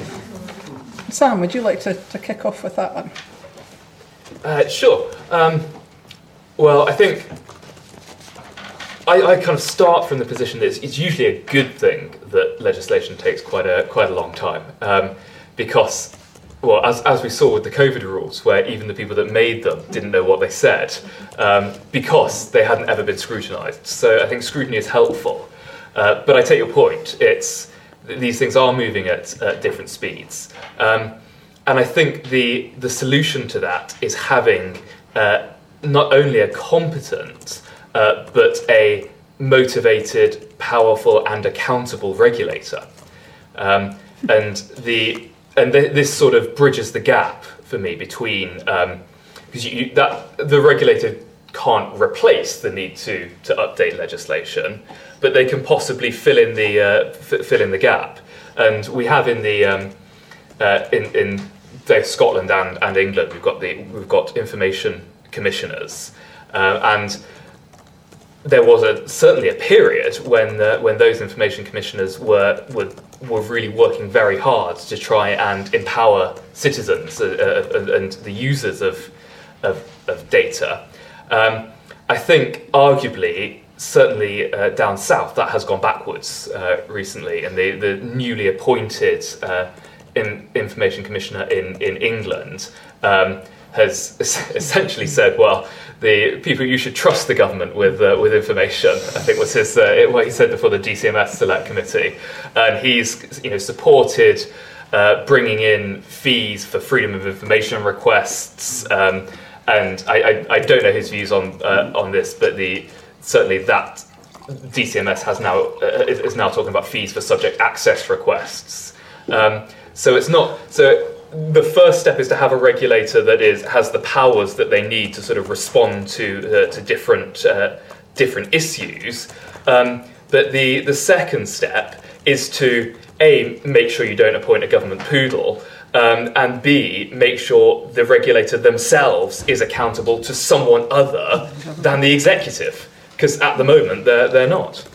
Sam, would you like to, to kick off with that one? Uh, sure. Um, well, I think I, I, kind of start from the position that it's, it's, usually a good thing that legislation takes quite a quite a long time um, because, well, as, as we saw with the COVID rules, where even the people that made them didn't know what they said um, because they hadn't ever been scrutinised. So I think scrutiny is helpful. Uh, but I take your point. It's these things are moving at, at different speeds, um, and I think the the solution to that is having uh, not only a competent uh, but a motivated, powerful, and accountable regulator. Um, and the and th- this sort of bridges the gap for me between because um, that the regulator can't replace the need to to update legislation, but they can possibly fill in the uh, f- fill in the gap. And we have in the um, uh, in in Scotland and, and England, we've got the we've got information commissioners, uh, and there was a, certainly a period when uh, when those information commissioners were, were were really working very hard to try and empower citizens uh, uh, and the users of of, of data. Um, I think arguably, certainly uh, down south, that has gone backwards uh, recently, and the the newly appointed uh, in, information commissioner in in England. Um, has essentially said, well, the people you should trust the government with uh, with information. I think was his uh, what he said before the DCMS Select Committee, and he's you know supported uh, bringing in fees for freedom of information requests. Um, and I, I, I, don't know his views on uh, on this, but the certainly that DCMS has now uh, is now talking about fees for subject access requests. Um, so it's not so. The first step is to have a regulator that is has the powers that they need to sort of respond to uh, to different uh, different issues. Um, but the the second step is to a make sure you don't appoint a government poodle. Um, and B, make sure the regulator themselves is accountable to someone other than the executive because at the moment they're, they're not.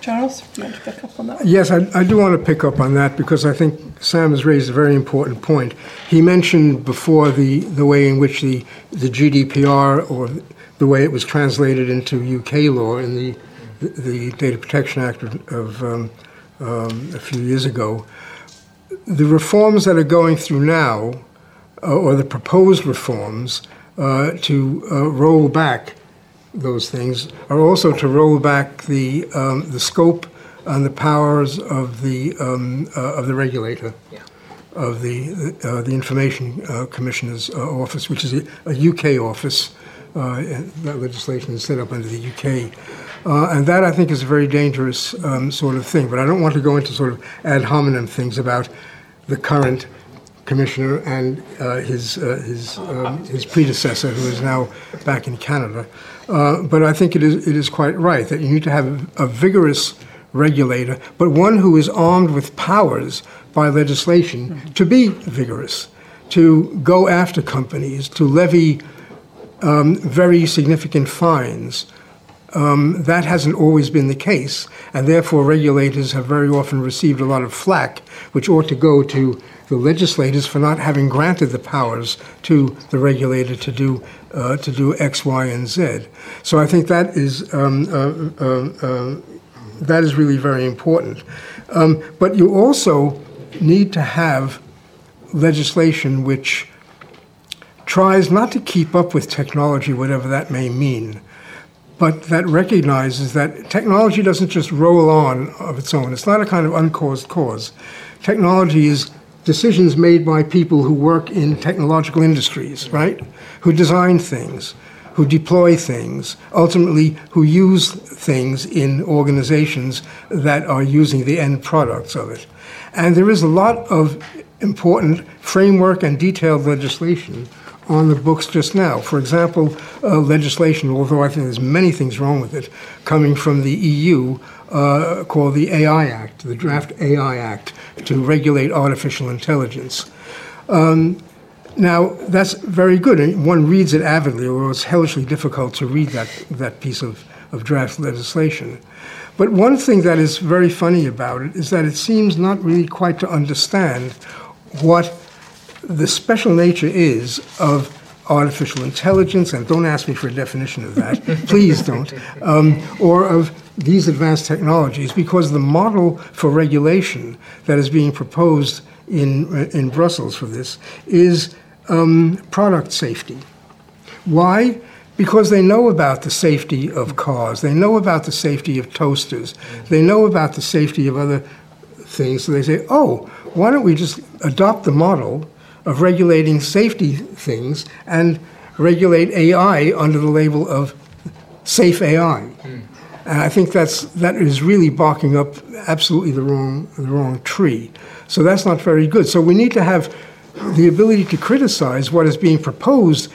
Charles, do you want to pick up on that? Yes, I, I, do want to pick up on that because I think Sam has raised a very important point. He mentioned before the, the way in which the, the GDPR or the way it was translated into UK law in the, the Data Protection Act of, um, um, a few years ago. The reforms that are going through now, uh, or the proposed reforms, uh, to uh, roll back those things are also to roll back the um, the scope and the powers of the um, uh, of the regulator. Yeah. Of the uh, the Information uh, Commissioner's uh, office, which is a, a UK office, uh, that legislation is set up under the UK, uh, and that I think is a very dangerous um, sort of thing. But I don't want to go into sort of ad hominem things about the current commissioner and his his um, his predecessor, who is now back in Canada. Uh, but I think it is, it is quite right that you need to have a vigorous regulator, but one who is armed with powers by legislation mm-hmm. to be vigorous, to go after companies, to levy um, very significant fines. Um, that hasn't always been the case, and therefore regulators have very often received a lot of flack, which ought to go to the legislators for not having granted the powers to the regulator to do uh, to do X, Y, and Z. So I think that is um, uh, uh, uh, that is really very important. Um, but you also need to have legislation which tries not to keep up with technology, whatever that may mean, but that recognizes that technology doesn't just roll on of its own. It's not a kind of uncaused cause. Technology is decisions made by people who work in technological industries, right? Who design things, who deploy things, ultimately who use things in organizations that are using the end products of it. And there is a lot of important framework and detailed legislation on the books just now. For example, uh, legislation, although I think there's many things wrong with it, coming from the EU uh, called the AI Act, the Draft AI Act, to regulate artificial intelligence. Um, now, that's very good, and one reads it avidly, although it's hellishly difficult to read that, that piece of, of draft legislation. But one thing that is very funny about it is that it seems not really quite to understand what the special nature is of artificial intelligence, and don't ask me for a definition of that, please don't, um, or of these advanced technologies, because the model for regulation that is being proposed in, in Brussels for this is um, product safety. Why? Because they know about the safety of cars, they know about the safety of toasters, they know about the safety of other things, so they say, oh, why don't we just adopt the model of regulating safety things and regulate AI under the label of safe AI. Mm. And I think that's that is really barking up absolutely the wrong the wrong tree. So that's not very good. So we need to have the ability to criticize what is being proposed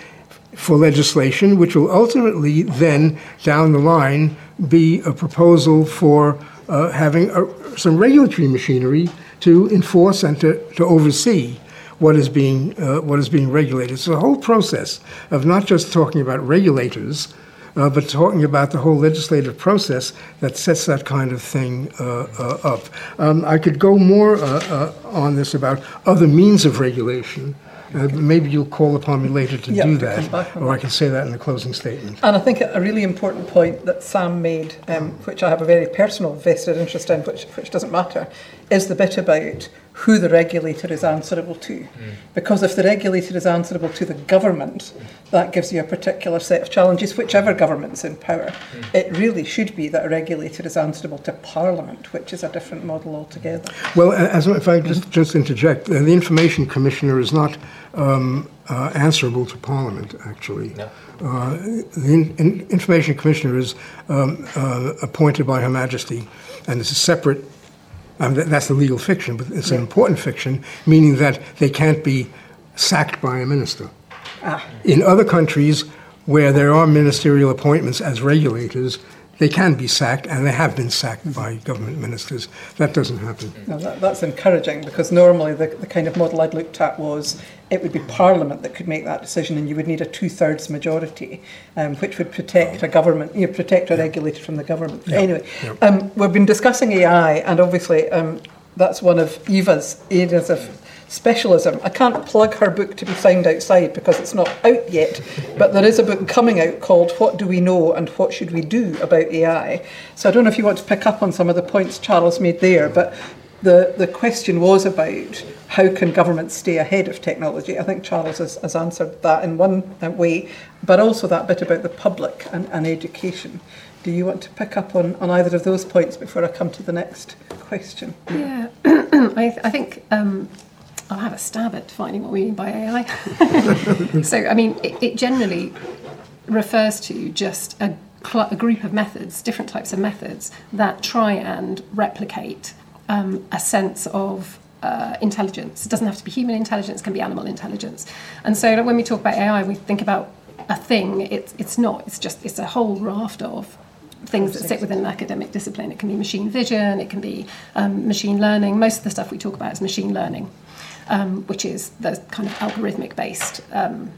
for legislation, which will ultimately then down the line be a proposal for uh, having a, some regulatory machinery to enforce and to, to oversee what is being uh, what is being regulated. So the whole process of not just talking about regulators, uh, but talking about the whole legislative process that sets that kind of thing uh, uh up. Um, I could go more uh, uh, on this about other means of regulation. Uh, maybe you'll call upon me later to do that, or I can say that in the closing statement. And I think a really important point that Sam made, um, which I have a very personal vested interest in, which, which doesn't matter, is the bit about who the regulator is answerable to. Mm. Because if the regulator is answerable to the government, that gives you a particular set of challenges, whichever government's in power. Mm. It really should be that a regulator is answerable to Parliament, which is a different model altogether. Well, as if I just, just interject, the Information Commissioner is not um, uh, answerable to Parliament, actually. Yeah. Uh, the in, in Information Commissioner is um, uh, appointed by Her Majesty, and it's a separate. Um, that's the legal fiction, but it's an important fiction, meaning that they can't be sacked by a minister. Ah. In other countries where there are ministerial appointments as regulators, they can be sacked, and they have been sacked by government ministers. That doesn't happen. No, that, that's encouraging because normally the, the kind of model I'd looked at was it would be Parliament that could make that decision, and you would need a two-thirds majority, um, which would protect a government, you know, protect a regulator from the government. Yeah. Anyway, yeah. Um, we've been discussing AI, and obviously um, that's one of Ewa's areas of specialism. I can't plug her book to be found outside because it's not out yet, but there is a book coming out called What Do We Know and What Should We Do About AI? So I don't know if you want to pick up on some of the points Charles made there, but the, the question was about how can governments stay ahead of technology. I think Charles has, has answered that in one way, but also that bit about the public and, and education. Do you want to pick up on, on either of those points before I come to the next question? Yeah, I, I think um, I'll have a stab at defining what we mean by AI. so, I mean, it, it, generally refers to just a, cl- a, group of methods, different types of methods, that try and replicate um, a sense of uh, intelligence. It doesn't have to be human intelligence, it can be animal intelligence. And so, when we talk about AI, we think about a thing. It's, it's not, it's just, it's a whole raft of things that sit within an academic discipline. It can be machine vision, it can be um, machine learning. Most of the stuff we talk about is machine learning um, which is the kind of algorithmic based um,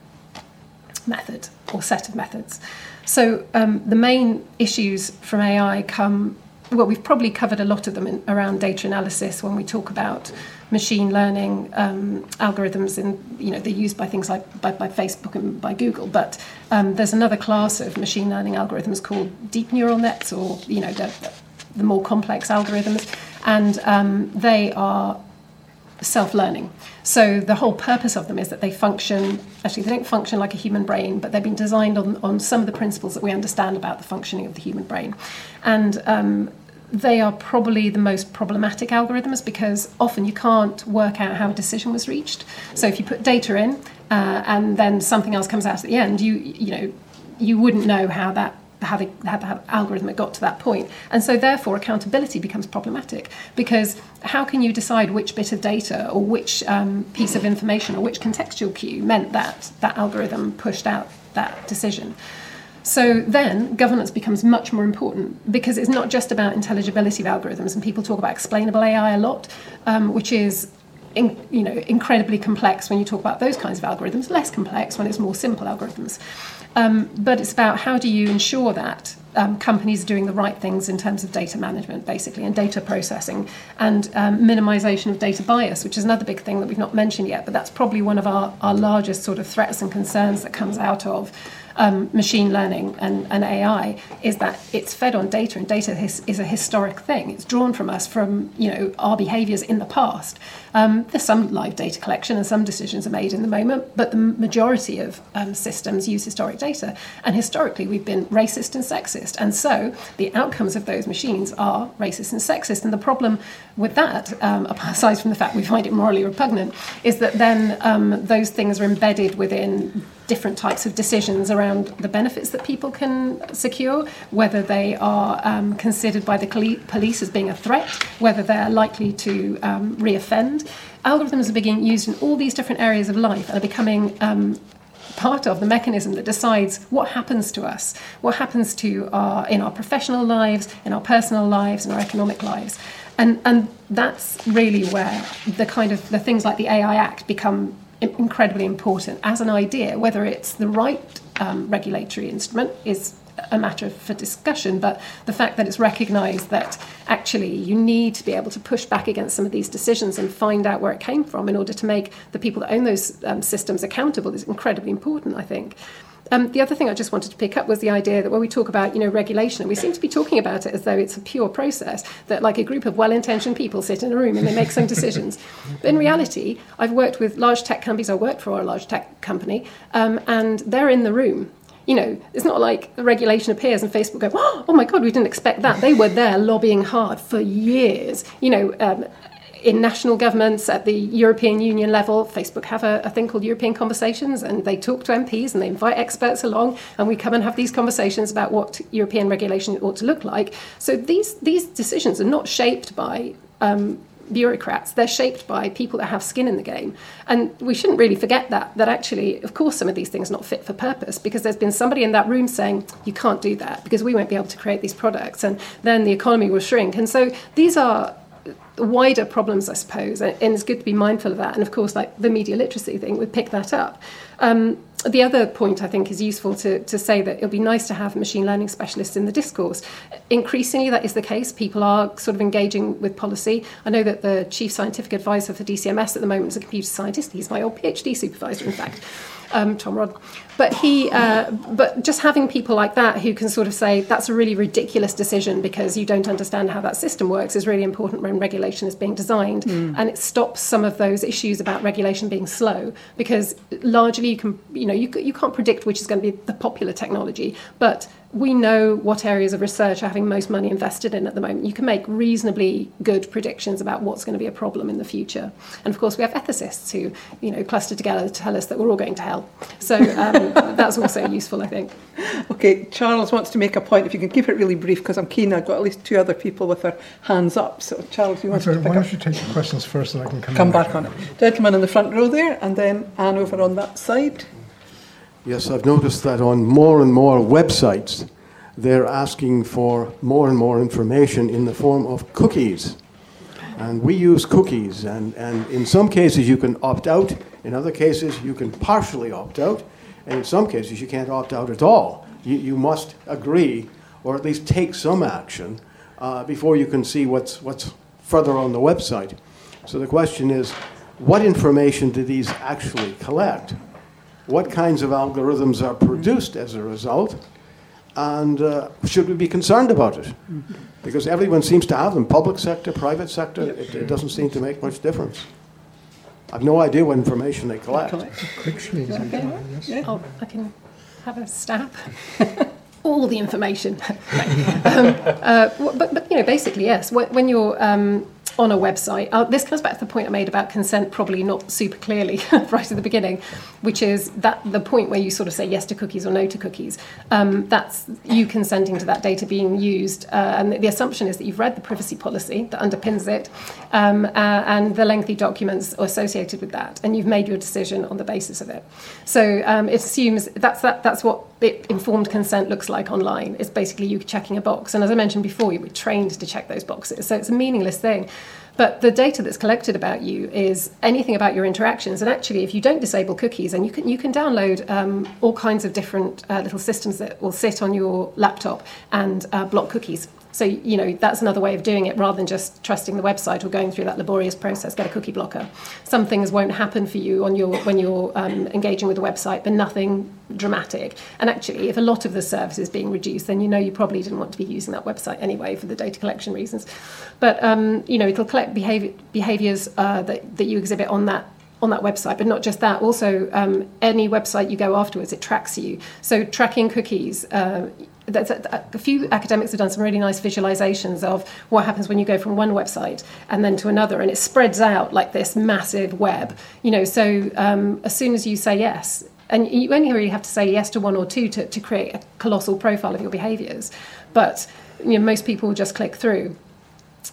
method or set of methods. So um, the main issues from AI come, well, we've probably covered a lot of them in, around data analysis when we talk about machine learning um, algorithms and you know they're used by things like by, by Facebook and by Google but um, there's another class of machine learning algorithms called deep neural nets or you know the, the more complex algorithms and um, they are self learning. So the whole purpose of them is that they function, actually, they don't function like a human brain, but they've been designed on, on some of the principles that we understand about the functioning of the human brain. And um, they are probably the most problematic algorithms because often you can't work out how a decision was reached. So if you put data in uh, and then something else comes out at the end, you you know you wouldn't know how that how, the how the algorithm got to that point. And so, therefore, accountability becomes problematic because how can you decide which bit of data or which um, piece of information or which contextual cue meant that that algorithm pushed out that decision? So then governance becomes much more important because it's not just about intelligibility of algorithms, and people talk about explainable AI a lot, um, which is in, you know incredibly complex when you talk about those kinds of algorithms, less complex when it's more simple algorithms. Um, but it's about how do you ensure that um, companies are doing the right things in terms of data management, basically, and data processing, and um, minimization of data bias, which is another big thing that we've not mentioned yet, but that's probably one of our, our largest sort of threats and concerns that comes out of um, machine learning and, and, AI is that it's fed on data, and data is, is, a historic thing. It's drawn from us from you know our behaviours in the past. Um, there's some live data collection, and some decisions are made in the moment, but the majority of um, systems use historic data. And historically, we've been racist and sexist, and so the outcomes of those machines are racist and sexist. And the problem with that, um, aside from the fact we find it morally repugnant, is that then um, those things are embedded within different types of decisions around the benefits that people can secure, whether they are um, considered by the police as being a threat, whether they're likely to um, reoffend. Algorithms are being used in all these different areas of life and are becoming um, part of the mechanism that decides what happens to us, what happens to our in our professional lives, in our personal lives, in our economic lives. And and that's really where the kind of the things like the AI Act become incredibly important as an idea. Whether it's the right um, regulatory instrument is a matter for discussion, but the fact that it's recognised that actually you need to be able to push back against some of these decisions and find out where it came from in order to make the people that own those um, systems accountable is incredibly important, I think. Um, the other thing I just wanted to pick up was the idea that when we talk about, you know, regulation, we seem to be talking about it as though it's a pure process that, like, a group of well-intentioned people sit in a room and they make some decisions. But in reality, I've worked with large tech companies. I worked for a large tech company, um, and they're in the room. You know, it's not like the regulation appears and Facebook go, oh my God, we didn't expect that. They were there lobbying hard for years. You know, um, in national governments at the European Union level, Facebook have a, a, thing called European Conversations, and they talk to MPs and they invite experts along, and we come and have these conversations about what European regulation ought to look like. So these these decisions are not shaped by um, bureaucrats. They're shaped by people that have skin in the game. And we shouldn't really forget that, that actually, of course, some of these things are not fit for purpose because there's been somebody in that room saying, you can't do that because we won't be able to create these products. And then the economy will shrink. And so these are wider problems, I suppose, and it's good to be mindful of that. And of course, like the media literacy thing would pick that up. Um, the other point I think is useful to, to say that it'll be nice to have machine learning specialists in the discourse. Increasingly, that is the case. People are sort of engaging with policy. I know that the chief scientific advisor for DCMS at the moment is a computer scientist. He's my old PhD supervisor, in fact um, Tom Rodden. But he, uh, but just having people like that who can sort of say that's a really ridiculous decision because you don't understand how that system works is really important when regulation is being designed, mm. and it stops some of those issues about regulation being slow because largely you can, you know, you you can't predict which is going to be the popular technology, but we know what areas of research are having most money invested in at the moment. You can make reasonably good predictions about what's going to be a problem in the future. And of course, we have ethicists who, you know, cluster together to tell us that we're all going to hell. So um, that's also useful, I think. Okay, Charles wants to make a point. If you can keep it really brief, because I'm keen. I've got at least two other people with their hands up. So, Charles, you want sorry, to pick Why don't you take the questions first, and I can come, come back on it. Gentleman in the front row there, and then Anne over on that side. Yes, I've noticed that on more and more websites, they're asking for more and more information in the form of cookies. And we use cookies, and, and in some cases you can opt out, in other cases you can partially opt out, and in some cases you can't opt out at all. You, you must agree, or at least take some action, uh, before you can see what's, what's further on the website. So the question is what information do these actually collect? What kinds of algorithms are produced as a result, and uh, should we be concerned about it? Because everyone seems to have them, public sector, private sector, it, it doesn't seem to make much difference. I've no idea what information they collect. Okay. Oh, I can have a stab. All the information. um, uh, but, but, you know, basically, yes. When you're um, on a website. Uh, this comes back to the point I made about consent, probably not super clearly right at the beginning, which is that the point where you sort of say yes to cookies or no to cookies. Um, that's you consenting to that data being used, uh, and the, assumption is that you've read the privacy policy that underpins it, um, uh, and the lengthy documents associated with that, and you've made your decision on the basis of it. So um, it assumes that's that, that's what it, informed consent looks like online. It's basically you checking a box, and as I mentioned before, you were trained to check those boxes, so it's a meaningless thing. But the data that's collected about you is anything about your interactions. And actually, if you don't disable cookies, and you can you can download um, all kinds of different uh, little systems that will sit on your laptop and uh, block cookies. So, you know, that's another way of doing it rather than just trusting the website or going through that laborious process, get a cookie blocker. Some things won't happen for you on your, when you're um, engaging with the website, but nothing dramatic. And actually, if a lot of the service is being reduced, then you know you probably didn't want to be using that website anyway for the data collection reasons. But, um, you know, it'll collect behavior, behaviors uh, that, that you exhibit on that on that website, but not just that. Also, um, any website you go afterwards, it tracks you. So tracking cookies, uh, a, a few academics have done some really nice visualizations of what happens when you go from one website and then to another, and it spreads out like this massive web. You know, so um, as soon as you say yes, and you only really have to say yes to one or two to, to create a colossal profile of your behaviors, but you know, most people just click through.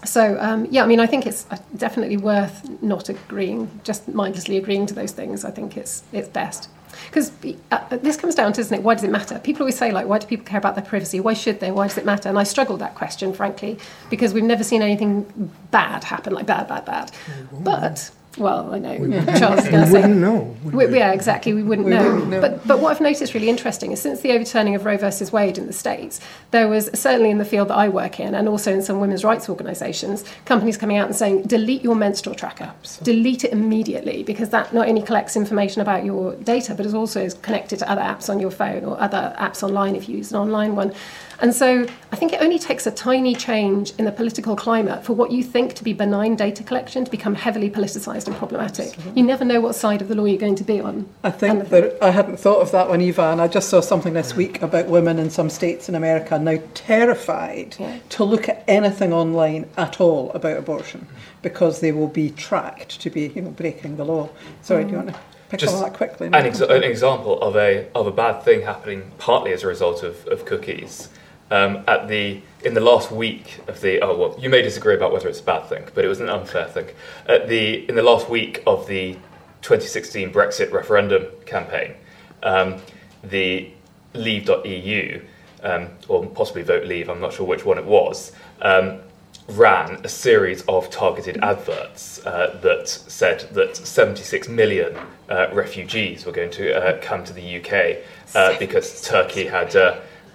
So um, yeah, I mean, I think it's uh, definitely worth not agreeing, just mindlessly agreeing to those things. I think it's it's best. Because uh, this comes down to, isn't it, why does it matter? People always say, like, why do people care about their privacy? Why should they? Why does it matter? And I struggle with that question, frankly, because we've never seen anything bad happen, like bad, bad, bad. But well, I know we, Charles is going to say. wouldn't know. We, yeah, exactly. We wouldn't, we know. wouldn't know. But but what I've noticed really interesting is since the overturning of Roe versus Wade in the states, there was certainly in the field that I work in, and also in some women's rights organisations, companies coming out and saying, delete your menstrual tracker, delete it immediately, because that not only collects information about your data, but it also is connected to other apps on your phone or other apps online if you use an online one. And so I think it only takes a tiny change in the political climate for what you think to be benign data collection to become heavily politicised and problematic. You never know what side of the law you're going to be on. I think that I hadn't thought of that one, Ewa, and I just saw something this week about women in some states in America now terrified Yeah. to look at anything online at all about abortion because they will be tracked to be, you know, breaking the law. Sorry, do you mm. want to pick Just that quickly? An, ex- an example of a of a bad thing happening partly as a result of, of cookies. Um, at the in the last week of the oh well you may disagree about whether it's a bad thing but it was an unfair thing. At the in the last week of the 2016 Brexit referendum campaign um, the Leave.eu um, or possibly Vote Leave I'm not sure which one it was um, ran a series of targeted adverts uh, that said that 76 million uh, refugees were going to uh, come to the UK uh, because Turkey had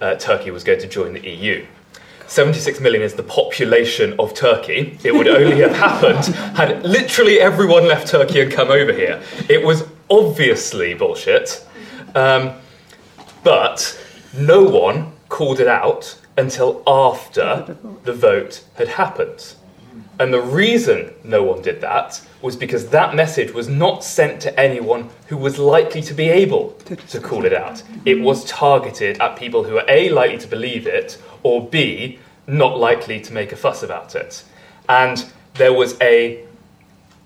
uh, Turkey was going to join the EU. 76 million is the population of Turkey. It would only have happened had literally everyone left Turkey and come over here. It was obviously bullshit. Um, but no one called it out until after the vote had happened. And the reason no one did that was because that message was not sent to anyone who was likely to be able to call it out. It was targeted at people who are A, likely to believe it, or B, not likely to make a fuss about it. And there was a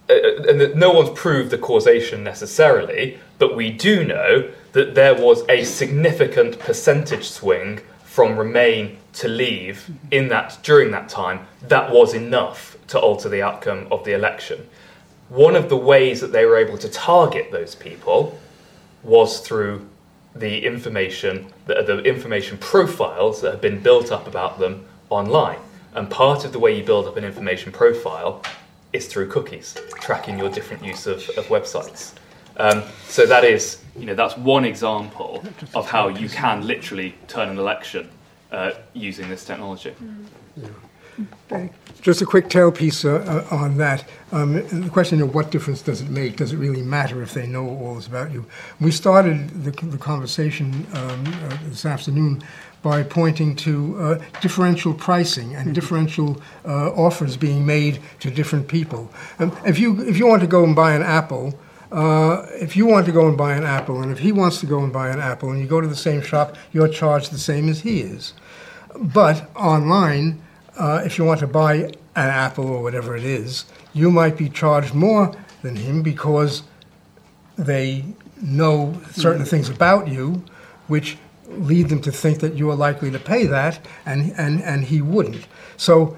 uh, no one's proved the causation necessarily, but we do know that there was a significant percentage swing from Remain to Leave in that during that time. That was enough to alter the outcome of the election. One of the ways that they were able to target those people was through the information, the, the information profiles that have been built up about them online. And part of the way you build up an information profile is through cookies, tracking your different use of, of websites. Um, so that is, you know, that's one example of how you can literally turn an election uh, using this technology. Just a quick tailpiece uh, uh, on that. Um, the question of what difference does it make? Does it really matter if they know all this about you? We started the, the conversation um, uh, this afternoon by pointing to uh, differential pricing and differential uh, offers being made to different people. Um, if you if you want to go and buy an apple, uh, if you want to go and buy an apple, and if he wants to go and buy an apple, and you go to the same shop, you're charged the same as he is. But online, uh, if you want to buy an apple or whatever it is, you might be charged more than him because they know certain things about you, which lead them to think that you are likely to pay that, and, and, and he wouldn't. So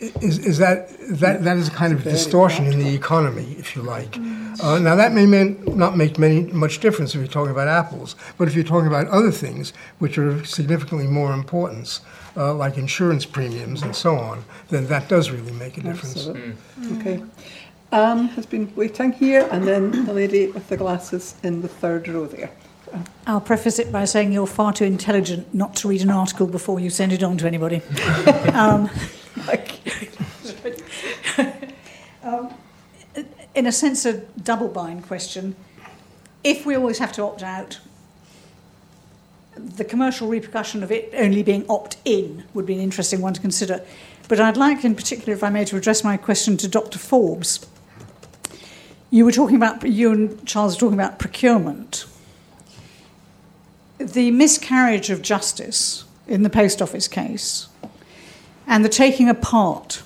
is, is that, that, that is a kind of distortion in the economy, if you like. Uh, now, that may man, not make many, much difference if you're talking about apples, but if you're talking about other things which are significantly more important, uh, like insurance premiums and so on, then that does really make a difference. Absolutely. Okay. Anne has been waiting here, and then the lady with the glasses in the third row there. I'll preface it by saying you're far too intelligent not to read an article before you send it on to anybody. um, um, in a sense, a double bind question. If we always have to opt out, the commercial repercussion of it only being opt in would be an interesting one to consider. But I'd like, in particular, if I may, to address my question to Dr. Forbes. You were talking about, you and Charles were talking about procurement. The miscarriage of justice in the post office case and the taking apart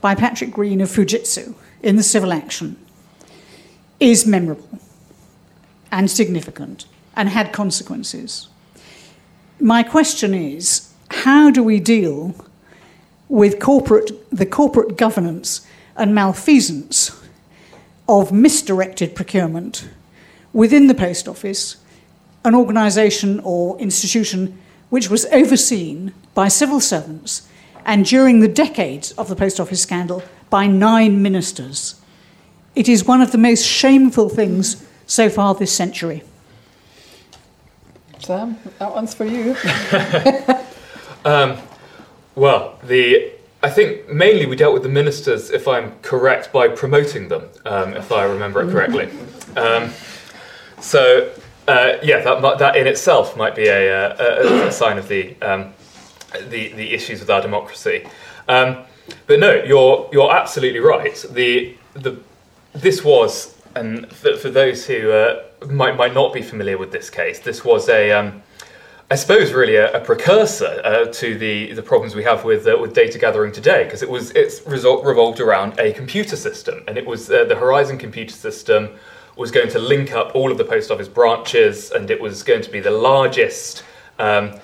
by Patrick Green of Fujitsu in the civil action is memorable and significant and had consequences. My question is how do we deal with corporate, the corporate governance and malfeasance of misdirected procurement within the post office, an organisation or institution which was overseen by civil servants and during the decades of the post office scandal by nine ministers. It is one of the most shameful things so far this century. Sam, that one's for you. Um, well, the I think mainly we dealt with the ministers, if I'm correct, by promoting them, um, if I remember it correctly. Um, so uh, yeah, that that in itself might be a, uh, a, a sign of the, um, the the issues with our democracy. Um, but no, you're you're absolutely right. The the this was, and for, for those who uh, might might not be familiar with this case, this was a. Um, I suppose really a, a precursor uh, to the, the problems we have with uh, with data gathering today because it was it's result, revolved around a computer system and it was uh, the Horizon computer system was going to link up all of the post office branches and it was going to be the largest um,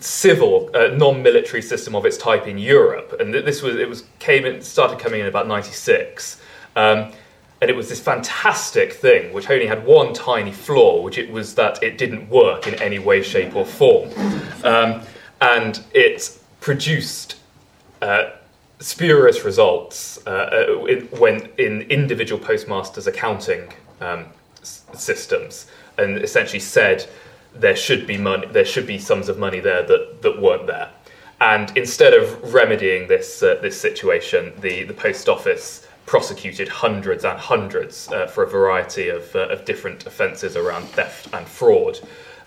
civil uh, non-military system of its type in Europe. And this was it was came in started coming in about 96 um, and it was this fantastic thing which only had one tiny flaw which it was that it didn't work in any way shape or form. Um, and it produced uh, spurious results uh, uh when in individual postmasters accounting um, s- systems and essentially said there should be money there should be sums of money there that, that weren't there and instead of remedying this uh, this situation the, the post office prosecuted hundreds and hundreds uh, for a variety of, uh, of different offences around theft and fraud.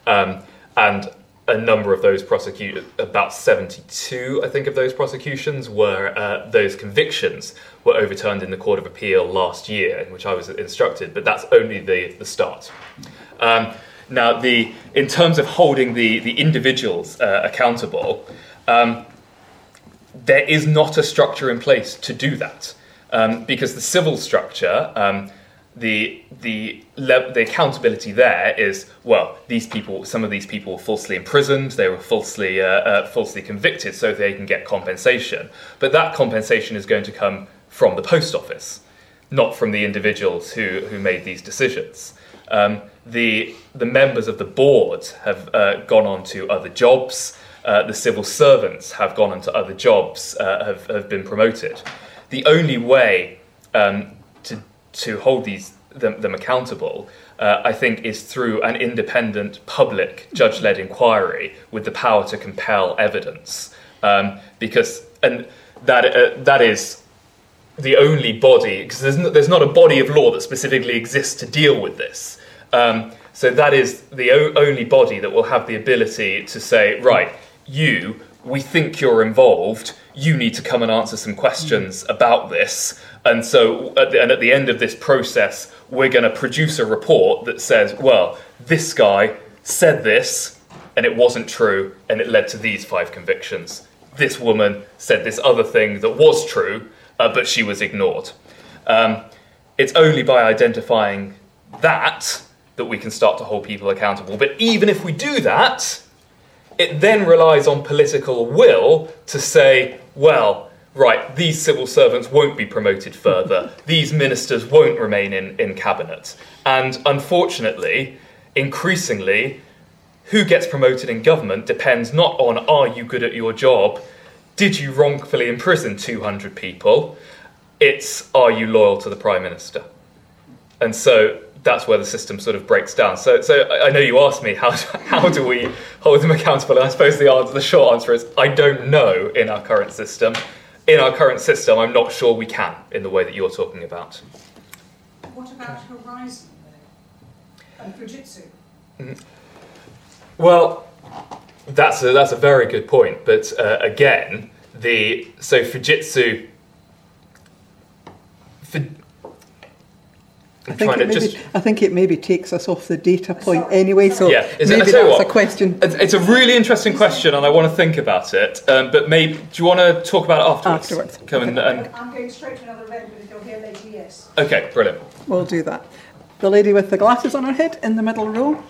Um, and a number of those prosecuted, about 72, I think, of those prosecutions were uh, those convictions were overturned in the Court of Appeal last year, in which I was instructed, but that's only the, the start. Um, now, the, in terms of holding the, the individuals uh, accountable, um, there is not a structure in place to do that um, because the civil structure, um, the the le- the accountability there is well, these people, some of these people were falsely imprisoned, they were falsely uh, uh, falsely convicted, so they can get compensation. But that compensation is going to come from the post office, not from the individuals who who made these decisions. Um, the the members of the board have uh, gone on to other jobs. Uh, the civil servants have gone on to other jobs, uh, have, have been promoted the only way um, to, to hold these, them, them accountable, uh, I think, is through an independent, public, judge led inquiry with the power to compel evidence. Um, because, and that, uh, that is the only body, because there's, there's not a body of law that specifically exists to deal with this. Um, so that is the o- only body that will have the ability to say, right, you, we think you're involved, you need to come and answer some questions about this. And so, at the, and at the end of this process, we're going to produce a report that says, well, this guy said this, and it wasn't true, and it led to these five convictions. This woman said this other thing that was true, uh, but she was ignored. Um, it's only by identifying that that we can start to hold people accountable. But even if we do that, it then relies on political will to say, well, right, these civil servants won't be promoted further, these ministers won't remain in, in cabinet. And unfortunately, increasingly, who gets promoted in government depends not on are you good at your job, did you wrongfully imprison 200 people, it's are you loyal to the Prime Minister. And so that's where the system sort of breaks down. So, so I know you asked me how how do we hold them accountable, and I suppose the answer, the short answer is I don't know in our current system. In our current system, I'm not sure we can in the way that you're talking about. What about Horizon and Fujitsu? Mm-hmm. Well, that's a, that's a very good point. But uh, again, the so Fujitsu. I think, it maybe, just... I think it maybe takes us off the data point anyway, so yeah, maybe that's what, a question. It's a really interesting question, and I want to think about it. Um, but maybe, do you want to talk about it afterwards? Afterwards. Come okay. and, and... I'm going straight to another event, but if you're here later, yes. Okay, brilliant. We'll do that. The lady with the glasses on her head in the middle row.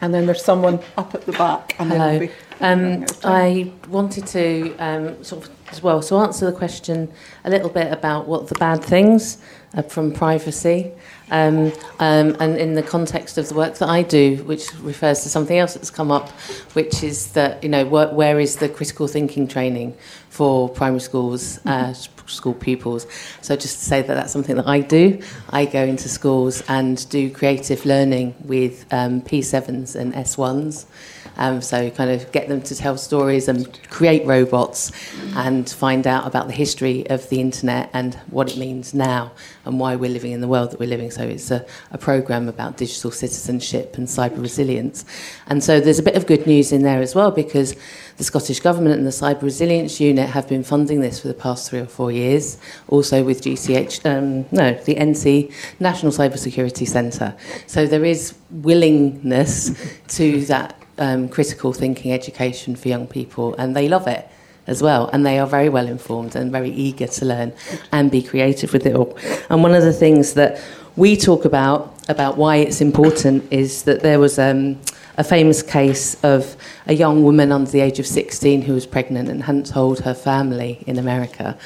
And then there's someone up at the back. And Hello. Be... Um, I wanted to um, sort of as well, so answer the question a little bit about what the bad things uh, from privacy, um, um, and in the context of the work that I do, which refers to something else that's come up, which is that you know where, where is the critical thinking training for primary schools, uh, school pupils? So just to say that that's something that I do. I go into schools and do creative learning with um, P7s and S1s. Um, so kind of get them to tell stories and create robots and find out about the history of the internet and what it means now and why we're living in the world that we're living. So it's a, a program about digital citizenship and cyber resilience. And so there's a bit of good news in there as well because the Scottish Government and the Cyber Resilience Unit have been funding this for the past three or four years, also with GCH, um, no, the NC National Cyber Security Centre. So there is willingness to that um, critical thinking education for young people, and they love it as well. And they are very well informed and very eager to learn and be creative with it all. And one of the things that we talk about about why it's important is that there was um, a famous case of a young woman under the age of 16 who was pregnant and hadn't told her family in America.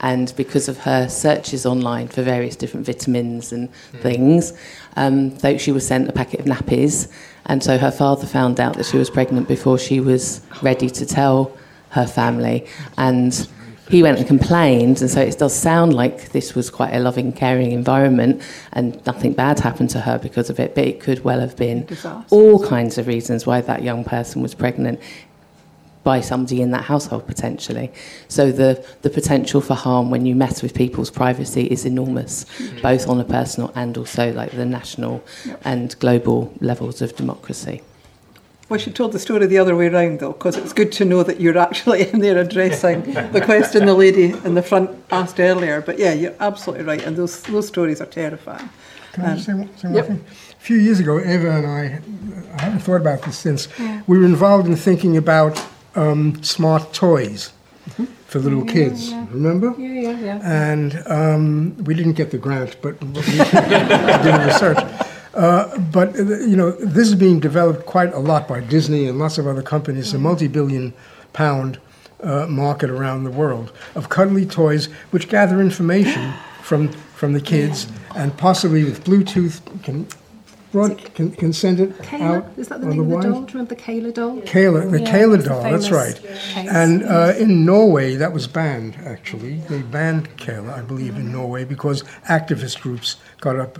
And because of her searches online for various different vitamins and mm. things, um, she was sent a packet of nappies. And so her father found out that she was pregnant before she was ready to tell her family. And he went and complained, and so it does sound like this was quite a loving, caring environment, and nothing bad happened to her because of it. But it could well have been Disaster. all kinds of reasons why that young person was pregnant by somebody in that household potentially. So the, the potential for harm when you mess with people's privacy is enormous, mm-hmm. both on a personal and also like the national yep. and global levels of democracy. Well, she told the story the other way around, though, because it's good to know that you're actually in there addressing the question the lady in the front asked earlier. But yeah, you're absolutely right, and those those stories are terrifying. Can um, I say, one, say one yep. thing? A few years ago, Ewa and I, I haven't thought about this since, yeah. we were involved in thinking about um, smart toys mm-hmm. for little yeah, kids. Yeah. Remember? Yeah, yeah, yeah. And um, we didn't get the grant, but we did the research. Uh, but uh, you know, this is being developed quite a lot by Disney and lots of other companies. It's a mm-hmm. multi-billion pound uh, market around the world of cuddly toys which gather information from from the kids and possibly with Bluetooth can Broad can, can send it Cayla? out. Is that the name of the doll? Do you remember the Cayla doll? Cayla, the yeah, Cayla doll, that's right. And uh, in Norway, that was banned, actually. They banned Cayla, I believe, in Norway because activist groups got up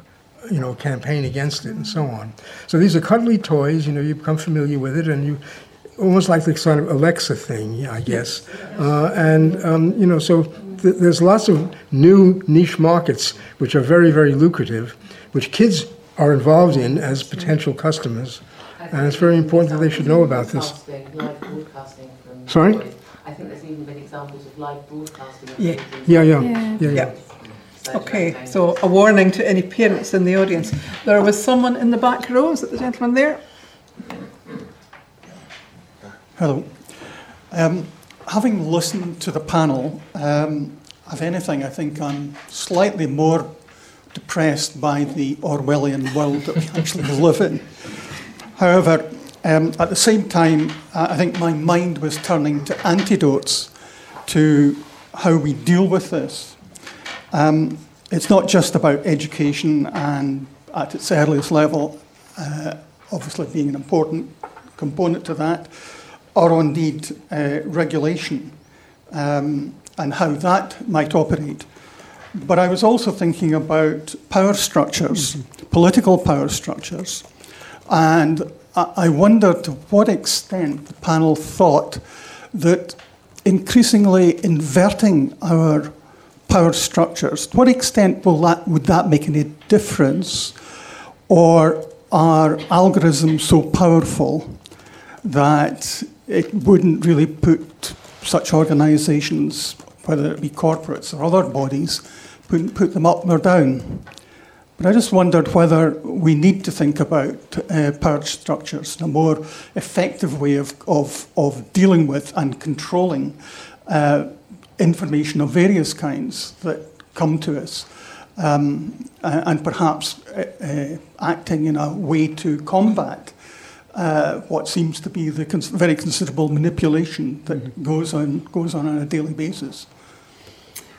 you know, campaign against it and so on. So these are cuddly toys, you know, you become familiar with it and you, almost like the sort of Alexa thing, I guess. Uh, and, um, you know, so th- there's lots of new niche markets which are very, very lucrative, which kids are involved in as potential customers, and it's very important that they should know about this. Sorry? I think there's even been examples of live broadcasting. Yeah, yeah, yeah, yeah. yeah. Okay, so a warning to any parents in the audience. There was someone in the back row. Is it the gentleman there? Hello. Um, having listened to the panel, um, if anything, I think I'm slightly more depressed by the Orwellian world that we actually live in. However, um, at the same time, I think my mind was turning to antidotes to how we deal with this. Um, it's not just about education and at its earliest level, uh, obviously being an important component to that, or indeed uh, regulation um, and how that might operate. But I was also thinking about power structures, mm-hmm. political power structures. And I wondered to what extent the panel thought that increasingly inverting our power structures, to what extent will that, would that make any difference? Or are algorithms so powerful that it wouldn't really put such organizations whether it be corporates or other bodies, put, put them up or down. But I just wondered whether we need to think about uh, power structures, a more effective way of, of, of dealing with and controlling uh, information of various kinds that come to us, um, and perhaps uh, uh, acting in a way to combat uh, what seems to be the cons- very considerable manipulation that mm-hmm. goes on goes on on a daily basis.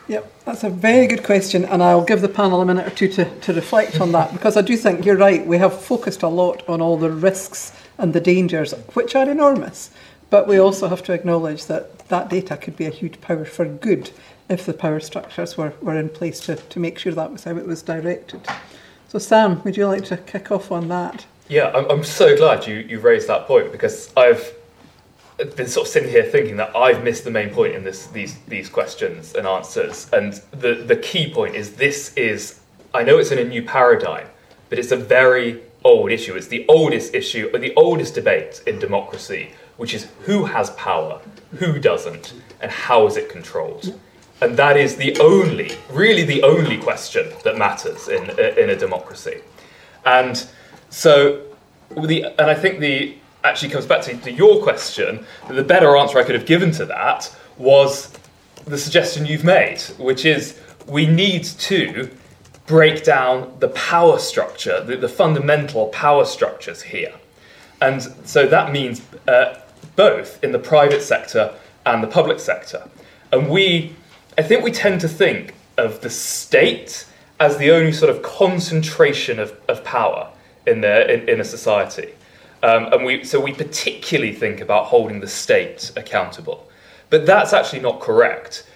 Yep, that's a very good question, and I'll give the panel a minute or two to, to reflect on that because I do think you're right. We have focused a lot on all the risks and the dangers, which are enormous, but we also have to acknowledge that that data could be a huge power for good if the power structures were, were in place to, to make sure that was how it was directed. So, Sam, would you like to kick off on that? Yeah, I'm, I'm so glad you, you raised that point because I've been sort of sitting here thinking that I've missed the main point in this, these, these questions and answers. And the, the key point is this is, I know it's in a new paradigm, but it's a very old issue. It's the oldest issue, or the oldest debate in democracy, which is who has power, who doesn't, and how is it controlled. And that is the only, really the only question that matters in, in a democracy. And so, the, and I think the actually comes back to, to your question, that the better answer I could have given to that was the suggestion you've made, which is we need to break down the power structure, the, the fundamental power structures here. And so that means uh, both in the private sector and the public sector. And we, I think we tend to think of the state as the only sort of concentration of, of power in, the, in, in a society. Um, and we, so we particularly think about holding the state accountable. But that's actually not correct.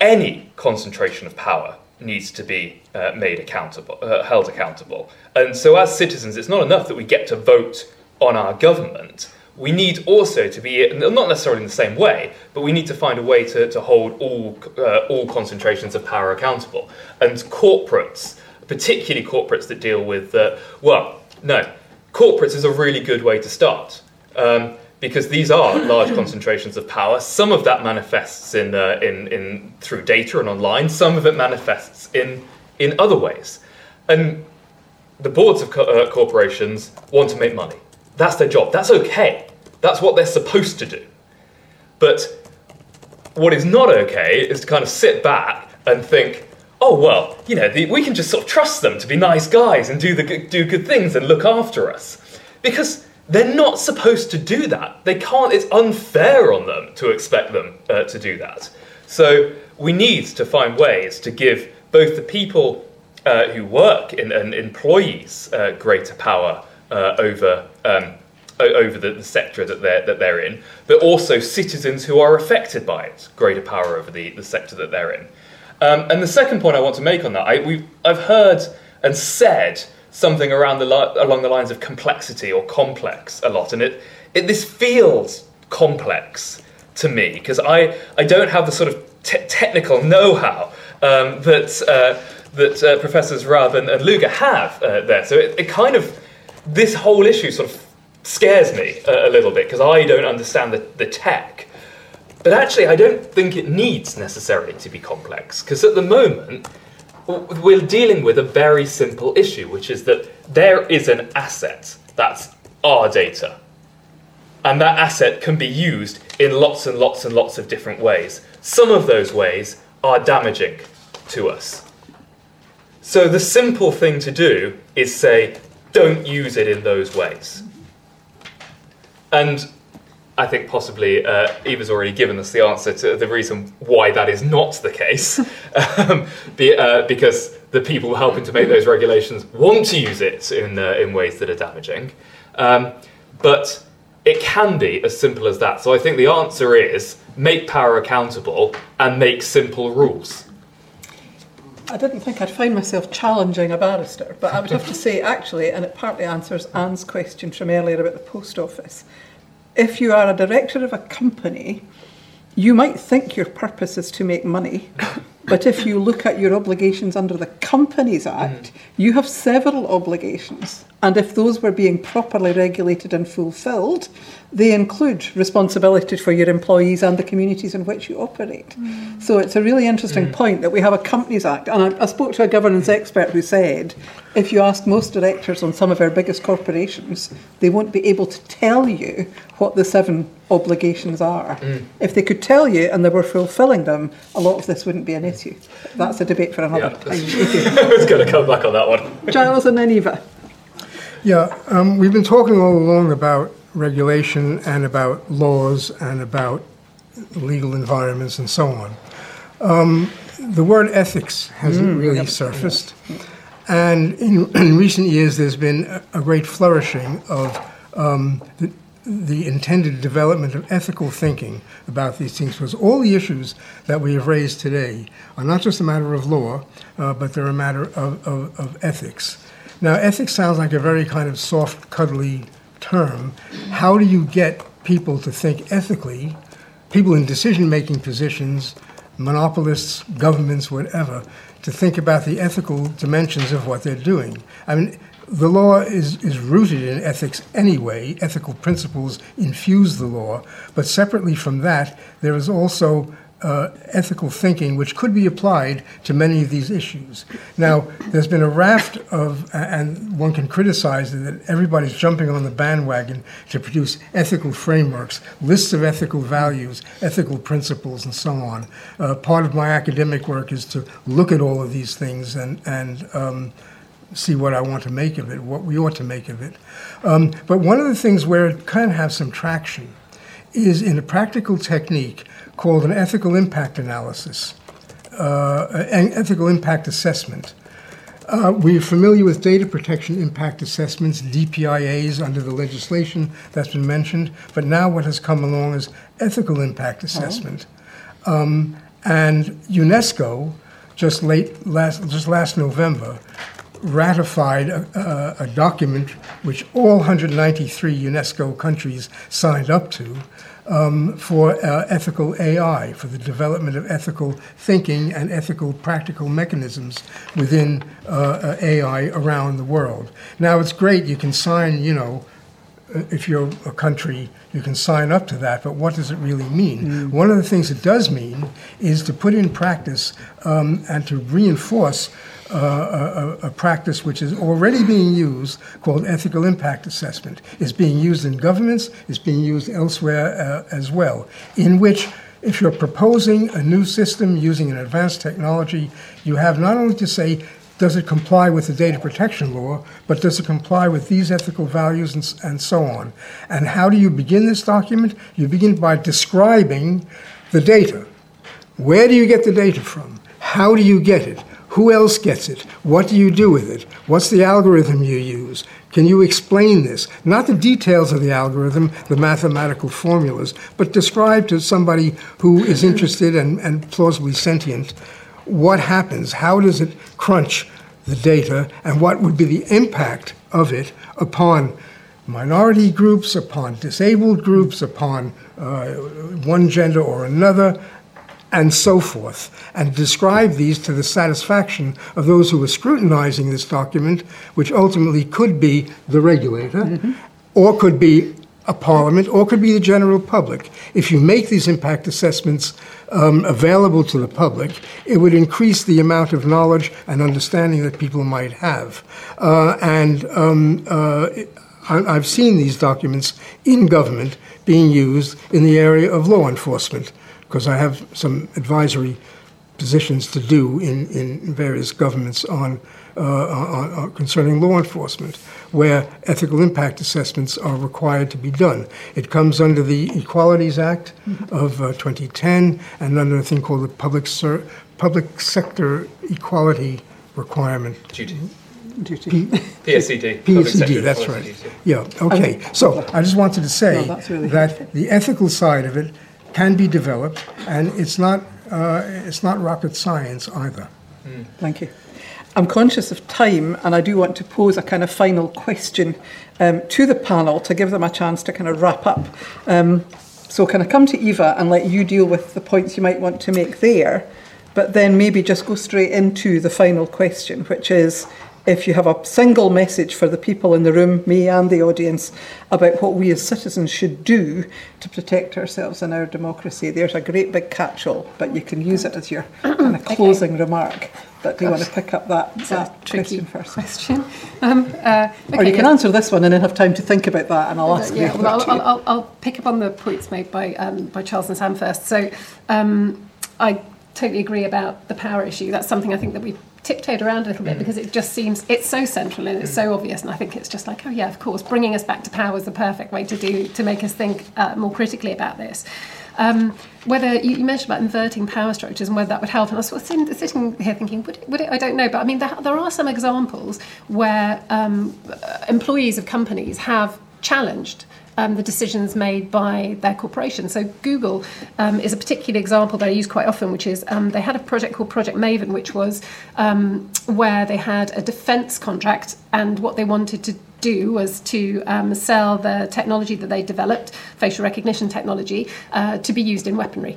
Any concentration of power needs to be uh, made accountable, uh, held accountable. And so, as citizens, it's not enough that we get to vote on our government. We need also to be, not necessarily in the same way, but we need to find a way to, to hold all, uh, all concentrations of power accountable. And corporates, particularly corporates that deal with, uh, well, no, corporates is a really good way to start. Um, because these are large concentrations of power. Some of that manifests in, uh, in, in, through data and online, some of it manifests in, in other ways. And the boards of co- uh, corporations want to make money. That's their job. That's okay. That's what they're supposed to do. But what is not okay is to kind of sit back and think, oh, well, you know, the, we can just sort of trust them to be nice guys and do, the, do good things and look after us. Because they're not supposed to do that. They can't, it's unfair on them to expect them uh, to do that. So we need to find ways to give both the people uh, who work in, and employees uh, greater power uh, over. Um, over the, the, sector that they're, that they're in, but also citizens who are affected by it, greater power over the, the sector that they're in. Um, and the second point I want to make on that, I, I've heard and said something around the li- along the lines of complexity or complex a lot, and it, it this feels complex to me because I, I don't have the sort of te- technical know-how um, that uh, that uh, professors Raab and, and have uh, there. So it, it, kind of this whole issue sort of scares me a, a little bit because I don't understand the, the tech. But actually, I don't think it needs necessarily to be complex, because at the moment, we're dealing with a very simple issue, which is that there is an asset that's our data. And that asset can be used in lots and lots and lots of different ways. Some of those ways are damaging to us. So the simple thing to do is say, don't use it in those ways. And I think possibly uh, Ewa's already given us the answer to the reason why that is not the case, um, be, uh, because the people helping to make those regulations want to use it in, uh, in ways that are damaging. Um, but it can be as simple as that. So I think the answer is make power accountable and make simple rules. I didn't think I'd find myself challenging a barrister, but I would have to say, actually, and it partly answers Anne's question from earlier about the post office if you are a director of a company, you might think your purpose is to make money, but if you look at your obligations under the Companies Act, mm. you have several obligations. And if those were being properly regulated and fulfilled, they include responsibility for your employees and the communities in which you operate. Mm. So it's a really interesting mm. point that we have a Companies Act. And I, I, spoke to a governance expert who said if you ask most directors on some of our biggest corporations, they won't be able to tell you what the seven obligations are. Mm. If they could tell you and they were fulfilling them, a lot of this wouldn't be an issue. That's a debate for another yeah, time. I was going to come back on that one. Giles and then Ewa. Yeah, um, we've been talking all along about regulation and about laws and about legal environments and so on. Um, the word ethics hasn't mm, really yep. surfaced. And in, in, recent years, there's been a, a great flourishing of um, the, the, intended development of ethical thinking about these things, because all the issues that we have raised today are not just a matter of law, uh, but they're a matter of, of, of ethics. Now, ethics sounds like a very kind of soft, cuddly term. How do you get people to think ethically, people in decision making positions, monopolists, governments, whatever, to think about the ethical dimensions of what they're doing. I mean, the law is, is rooted in ethics anyway. Ethical principles infuse the law. But separately from that, there is also uh, ethical thinking which could be applied to many of these issues. Now, there's been a raft of, and one can criticize that everybody's jumping on the bandwagon to produce ethical frameworks, lists of ethical values, ethical principles, and so on. Uh, part of my academic work is to look at all of these things and, and um, see what I want to make of it, what we ought to make of it. Um, but one of the things where it can have some traction is in a practical technique called an ethical impact analysis, uh, an ethical impact assessment. Uh, we're familiar with data protection impact assessments, DPIAs, under the legislation that's been mentioned, but now what has come along is ethical impact assessment. Oh. Um, and UNESCO, just late last, just last November, ratified a, a, a, document which all 193 UNESCO countries signed up to, um, for uh, ethical AI, for the development of ethical thinking and ethical practical mechanisms within uh, uh AI around the world. Now, it's great, you can sign, you know, uh, if you're a country, you can sign up to that, but what does it really mean? Mm. One of the things it does mean is to put in practice um, and to reinforce uh, a, a, practice which is already being used called ethical impact assessment. It's being used in governments, it's being used elsewhere uh, as well, in which if you're proposing a new system using an advanced technology, you have not only to say, does it comply with the data protection law, but does it comply with these ethical values and, and so on? And how do you begin this document? You begin by describing the data. Where do you get the data from? How do you get it? Who else gets it? What do you do with it? What's the algorithm you use? Can you explain this? Not the details of the algorithm, the mathematical formulas, but describe to somebody who is interested and, and plausibly sentient what happens. How does it crunch the data, and what would be the impact of it upon minority groups, upon disabled groups, upon uh, one gender or another, and so forth, and describe these to the satisfaction of those who are scrutinizing this document, which ultimately could be the regulator, mm-hmm. or could be a parliament, or could be the general public. If you make these impact assessments um, available to the public, it would increase the amount of knowledge and understanding that people might have. Uh, and um, uh, I, I've seen these documents in government being used in the area of law enforcement because I have some advisory positions to do in, in various governments on, uh, on, on, concerning law enforcement, where ethical impact assessments are required to be done. It comes under the Equalities Act mm-hmm. of uh, 2010 and under a thing called the Public, Ser- Public Sector Equality Requirement. Duty. Duty. P- PSED. PSED, that's right. Yeah, okay. So I just wanted to say no, really that the ethical side of it can be developed, and it's not, uh, it's not rocket science either. Mm. Thank you. I'm conscious of time, and I do want to pose a kind of final question um, to the panel to give them a chance to kind of wrap up. Um, so, can I come to Ewa and let you deal with the points you might want to make there, but then maybe just go straight into the final question, which is if you have a single message for the people in the room, me and the audience, about what we as citizens should do to protect ourselves and our democracy, there's a great big catch-all, but you can use it as your kind of closing okay. remark. But do you want to pick up that, that question first? Question. Um, uh, okay, or you can answer this one and then have time to think about that, and I'll ask yeah, you. Well, I'll, I'll, I'll, pick up on the points made by um, by Charles and Sam first. So um, I totally agree about the power issue. That's something I think that we tiptoed around a little bit mm. because it just seems it's so central and it's so obvious and I think it's just like oh yeah of course bringing us back to power is the perfect way to do to make us think uh, more critically about this um, whether you, you, mentioned about inverting power structures and whether that would help and I was sort of sitting, sitting here thinking would it, would it, I don't know but I mean there, there are some examples where um, employees of companies have challenged um, the decisions made by their corporation. So Google um, is a particular example that I use quite often, which is um, they had a project called Project Maven, which was um, where they had a defence contract, and what they wanted to do was to um, sell the technology that they developed, facial recognition technology, uh, to be used in weaponry.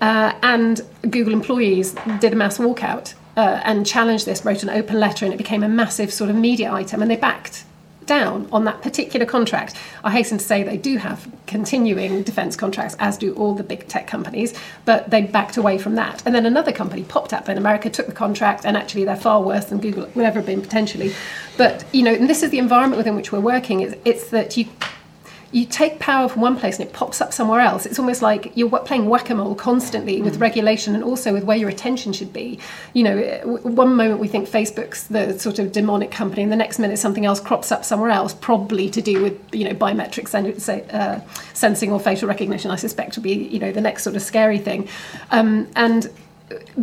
Uh, and Google employees did a mass walkout uh, and challenged this, wrote an open letter, and it became a massive sort of media item. And they backed down on that particular contract. I hasten to say they do have continuing defence contracts, as do all the big tech companies, but they backed away from that. And then another company popped up in America, took the contract, and actually they're far worse than Google would ever have been potentially. But you know, and this is the environment within which we're working. It's, it's that you you take power from one place and it pops up somewhere else. It's almost like you're playing whack-a-mole constantly with mm. regulation and also with where your attention should be. You know, one moment we think Facebook's the sort of demonic company, and the next minute something else crops up somewhere else, probably to do with you know biometric sen- uh, sensing or facial recognition. I suspect will be you know the next sort of scary thing, um, and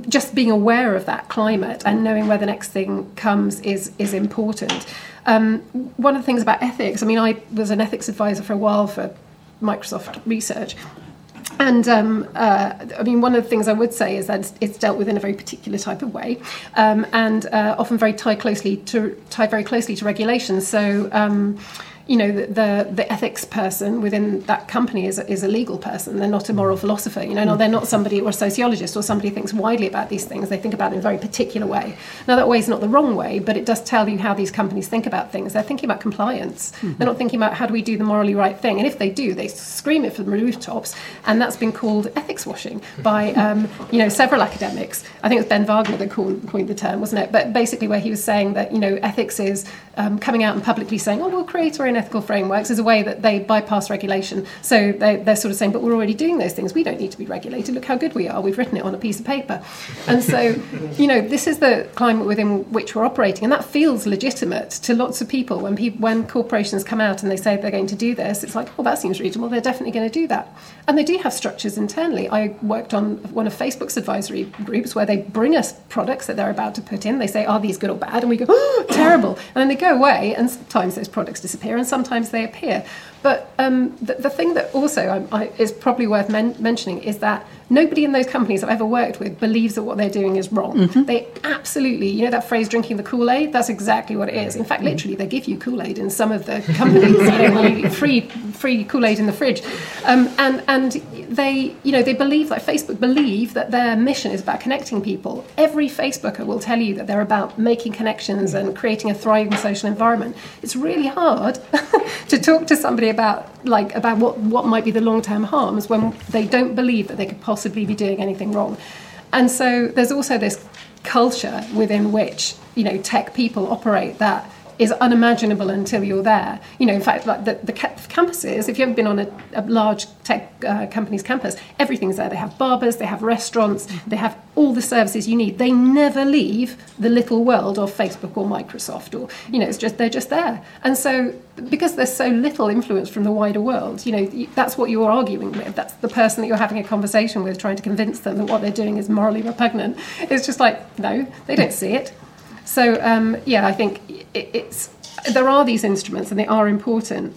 just being aware of that climate and knowing where the next thing comes is is important. Um, one of the things about ethics, I mean, I was an ethics advisor for a while for Microsoft Research. And um, uh, I mean, one of the things I would say is that it's, dealt with in a very particular type of way, um, and uh, often very tied closely to tied very closely to regulations. So um, you know, the, the, the ethics person within that company is, is a legal person. They're not a moral philosopher. You know, no, they're not somebody or a sociologist or somebody who thinks widely about these things. They think about it in a very particular way. Now, that way is not the wrong way, but it does tell you how these companies think about things. They're thinking about compliance. Mm-hmm. They're not thinking about how do we do the morally right thing. And if they do, they scream it from the rooftops. And that's been called ethics washing by, um, you know, several academics. I think it was Ben Wagner that coined, coined the term, wasn't it? But basically, where he was saying that, you know, ethics is um, coming out and publicly saying, oh, we'll create our own ethical frameworks as a way that they bypass regulation. So they, they're sort of saying, but we're already doing those things. We don't need to be regulated. Look how good we are. We've written it on a piece of paper. And so, you know, this is the climate within which we're operating. And that feels legitimate to lots of people. When, people, when corporations come out and they say they're going to do this, it's like, oh, that seems reasonable. They're definitely going to do that. And they do have structures internally. I worked on one of Facebook's advisory groups where they bring us products that they're about to put in. They say, are these good or bad? And we go, oh, terrible. And then they go away, and sometimes those products disappear, and sometimes they appear. But um, the, the, thing that also I, I, is probably worth men- mentioning is that nobody in those companies I've ever worked with believes that what they're doing is wrong. Mm-hmm. They absolutely, you know, that phrase "drinking the Kool Aid." That's exactly what it is. In fact, mm-hmm. literally, they give you Kool Aid in some of the companies. you know, free free Kool Aid in the fridge, um, and and they, you know, they believe like Facebook believe that their mission is about connecting people. Every Facebooker will tell you that they're about making connections and creating a thriving social environment. It's really hard to talk to somebody about like about what, what might be the long term harms when they don't believe that they could possibly be doing anything wrong. And so there's also this culture within which you know tech people operate that is unimaginable until you're there. You know, in fact, like the, the campuses, if you haven't been on a, a large tech uh, company's campus, everything's there. They have barbers, they have restaurants, they have all the services you need. They never leave the little world of Facebook or Microsoft, or you know, it's just they're just there. And so, because there's so little influence from the wider world, you know, that's what you're arguing with. That's the person that you're having a conversation with, trying to convince them that what they're doing is morally repugnant. It's just like, no, they don't see it. So um, yeah, I think it, it's there are these instruments and they are important,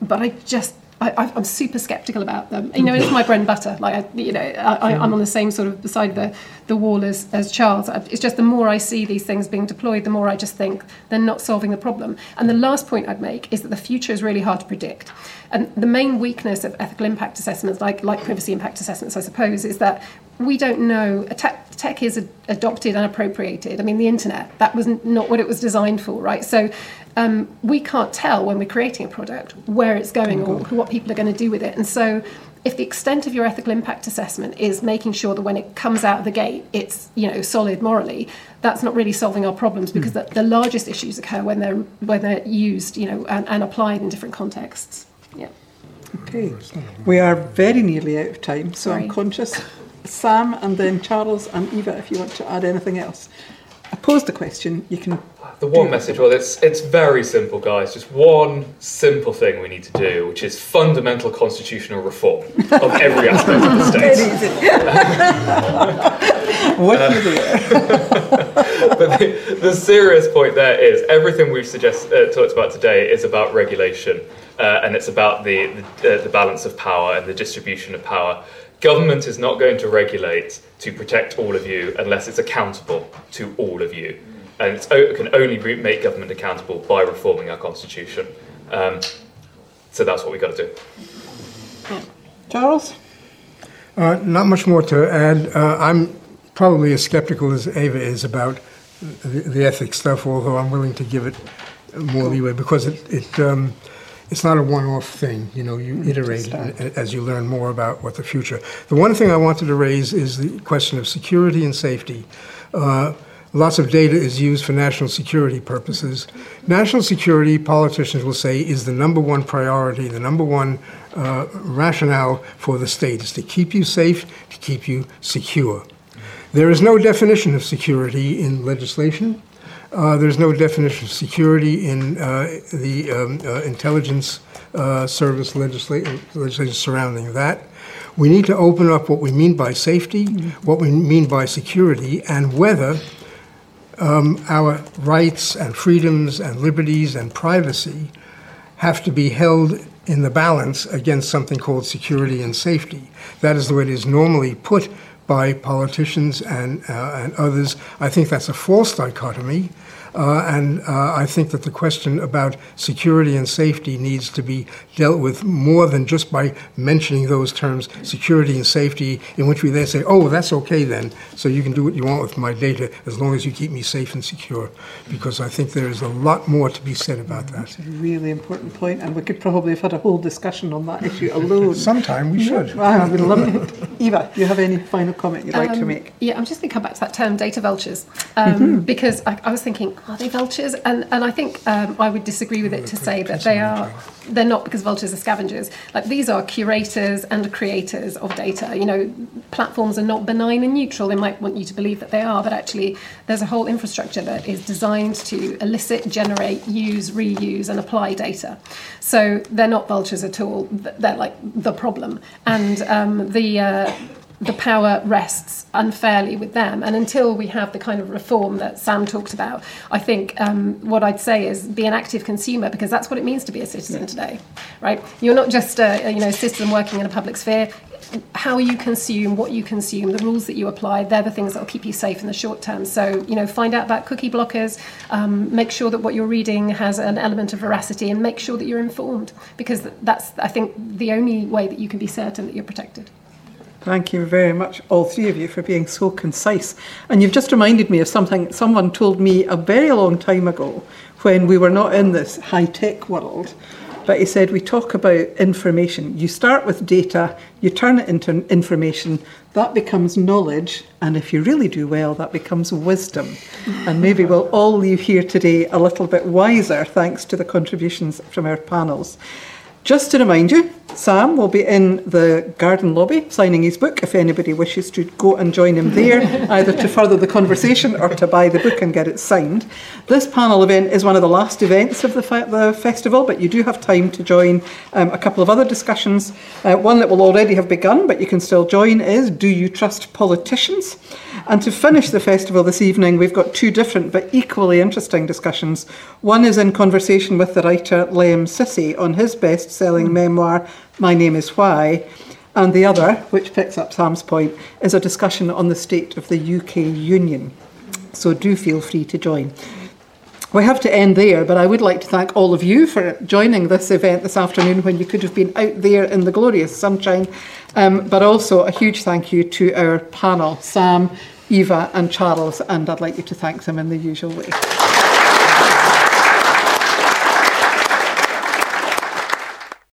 but I just I, am super skeptical about them. You know, it's my bread and butter. Like, I, you know, I, am on the same sort of side of the, the wall as, as Charles. It's just the more I see these things being deployed, the more I just think they're not solving the problem. And the last point I'd make is that the future is really hard to predict. And the main weakness of ethical impact assessments, like, like privacy impact assessments, I suppose, is that we don't know. Tech, tech is adopted and appropriated. I mean, the internet, that was not what it was designed for, right? So um, we can't tell when we're creating a product where it's going or what people are going to do with it. And so, if the extent of your ethical impact assessment is making sure that when it comes out of the gate, it's you know solid morally, that's not really solving our problems because mm. the, the, largest issues occur when they're when they're used, you know, and, and applied in different contexts. Yeah. Okay, we are very nearly out of time, so Sorry. I'm conscious. Sam and then Charles and Ewa, if you want to add anything else. I posed the question. You can the one message, well, it's it's very simple, guys. Just one simple thing we need to do, which is fundamental constitutional reform of every aspect of the state. what uh, you but the, the, serious point there is everything we've suggest, uh, talked about today is about regulation, uh, and it's about the the, uh, the balance of power and the distribution of power. Government is not going to regulate to protect all of you unless it's accountable to all of you. and it can only make government accountable by reforming our constitution. Um, so that's what we've got to do. Charles? Uh, not much more to add. Uh, I'm probably as skeptical as Ewa is about the, the ethics stuff, although I'm willing to give it more leeway because it, it um, it's not a one-off thing. You know, you iterate as you learn more about what the future. The one thing I wanted to raise is the question of security and safety. Uh, lots of data is used for national security purposes. National security, politicians will say, is the number one priority, the number one uh, rationale for the state is to keep you safe, to keep you secure. There is no definition of security in legislation. Uh, there's no definition of security in uh, the um, uh, intelligence uh, service legisla- legislation surrounding that. We need to open up what we mean by safety, what we mean by security, and whether um, our rights and freedoms and liberties and privacy have to be held in the balance against something called security and safety. That is the way it is normally put by politicians and, uh, and others. I think that's a false dichotomy. Uh, and uh, I think that the question about security and safety needs to be dealt with more than just by mentioning those terms, security and safety, in which we then say, oh, that's okay then, so you can do what you want with my data as long as you keep me safe and secure. Because I think there is a lot more to be said about that. That's a really important point, and we could probably have had a whole discussion on that issue alone. Sometime we should. Wow, I would love it. Ewa, do you have any final comment you'd like um, to make? Yeah, I'm just going to come back to that term, data vultures, um, mm-hmm. because I, I was thinking, are they vultures? And and I think um, I would disagree with it to say that they are. They're not because vultures are scavengers. Like these are curators and creators of data. You know, platforms are not benign and neutral. They might want you to believe that they are, but actually, there's a whole infrastructure that is designed to elicit, generate, use, reuse, and apply data. So they're not vultures at all. They're like the problem. And um, the uh, the power rests unfairly with them. And until we have the kind of reform that Sam talked about, I think um, what I'd say is be an active consumer because that's what it means to be a citizen today, right? You're not just a, you know citizen working in a public sphere. How you consume, what you consume, the rules that you apply, they're the things that will keep you safe in the short term. So, you know, find out about cookie blockers, um, make sure that what you're reading has an element of veracity, and make sure that you're informed because that's, I think, the only way that you can be certain that you're protected. Thank you very much, all three of you, for being so concise. And you've just reminded me of something someone told me a very long time ago when we were not in this high tech world. But he said, We talk about information. You start with data, you turn it into information, that becomes knowledge, and if you really do well, that becomes wisdom. And maybe we'll all leave here today a little bit wiser thanks to the contributions from our panels. Just to remind you, Sam will be in the garden lobby signing his book if anybody wishes to go and join him there, either to further the conversation or to buy the book and get it signed. This panel event is one of the last events of the, the festival, but you do have time to join um, a couple of other discussions. Uh, one that will already have begun, but you can still join, is Do You Trust Politicians? And to finish the festival this evening, we've got two different but equally interesting discussions. One is in conversation with the writer Lemn Sissay on his best selling memoir, My Name is Why. And the other, which picks up Sam's point, is a discussion on the state of the UK Union. So do feel free to join. We have to end there, but I would like to thank all of you for joining this event this afternoon when you could have been out there in the glorious sunshine. Um, but also a huge thank you to our panel, Sam, Ewa, and Charles, and I'd like you to thank them in the usual way.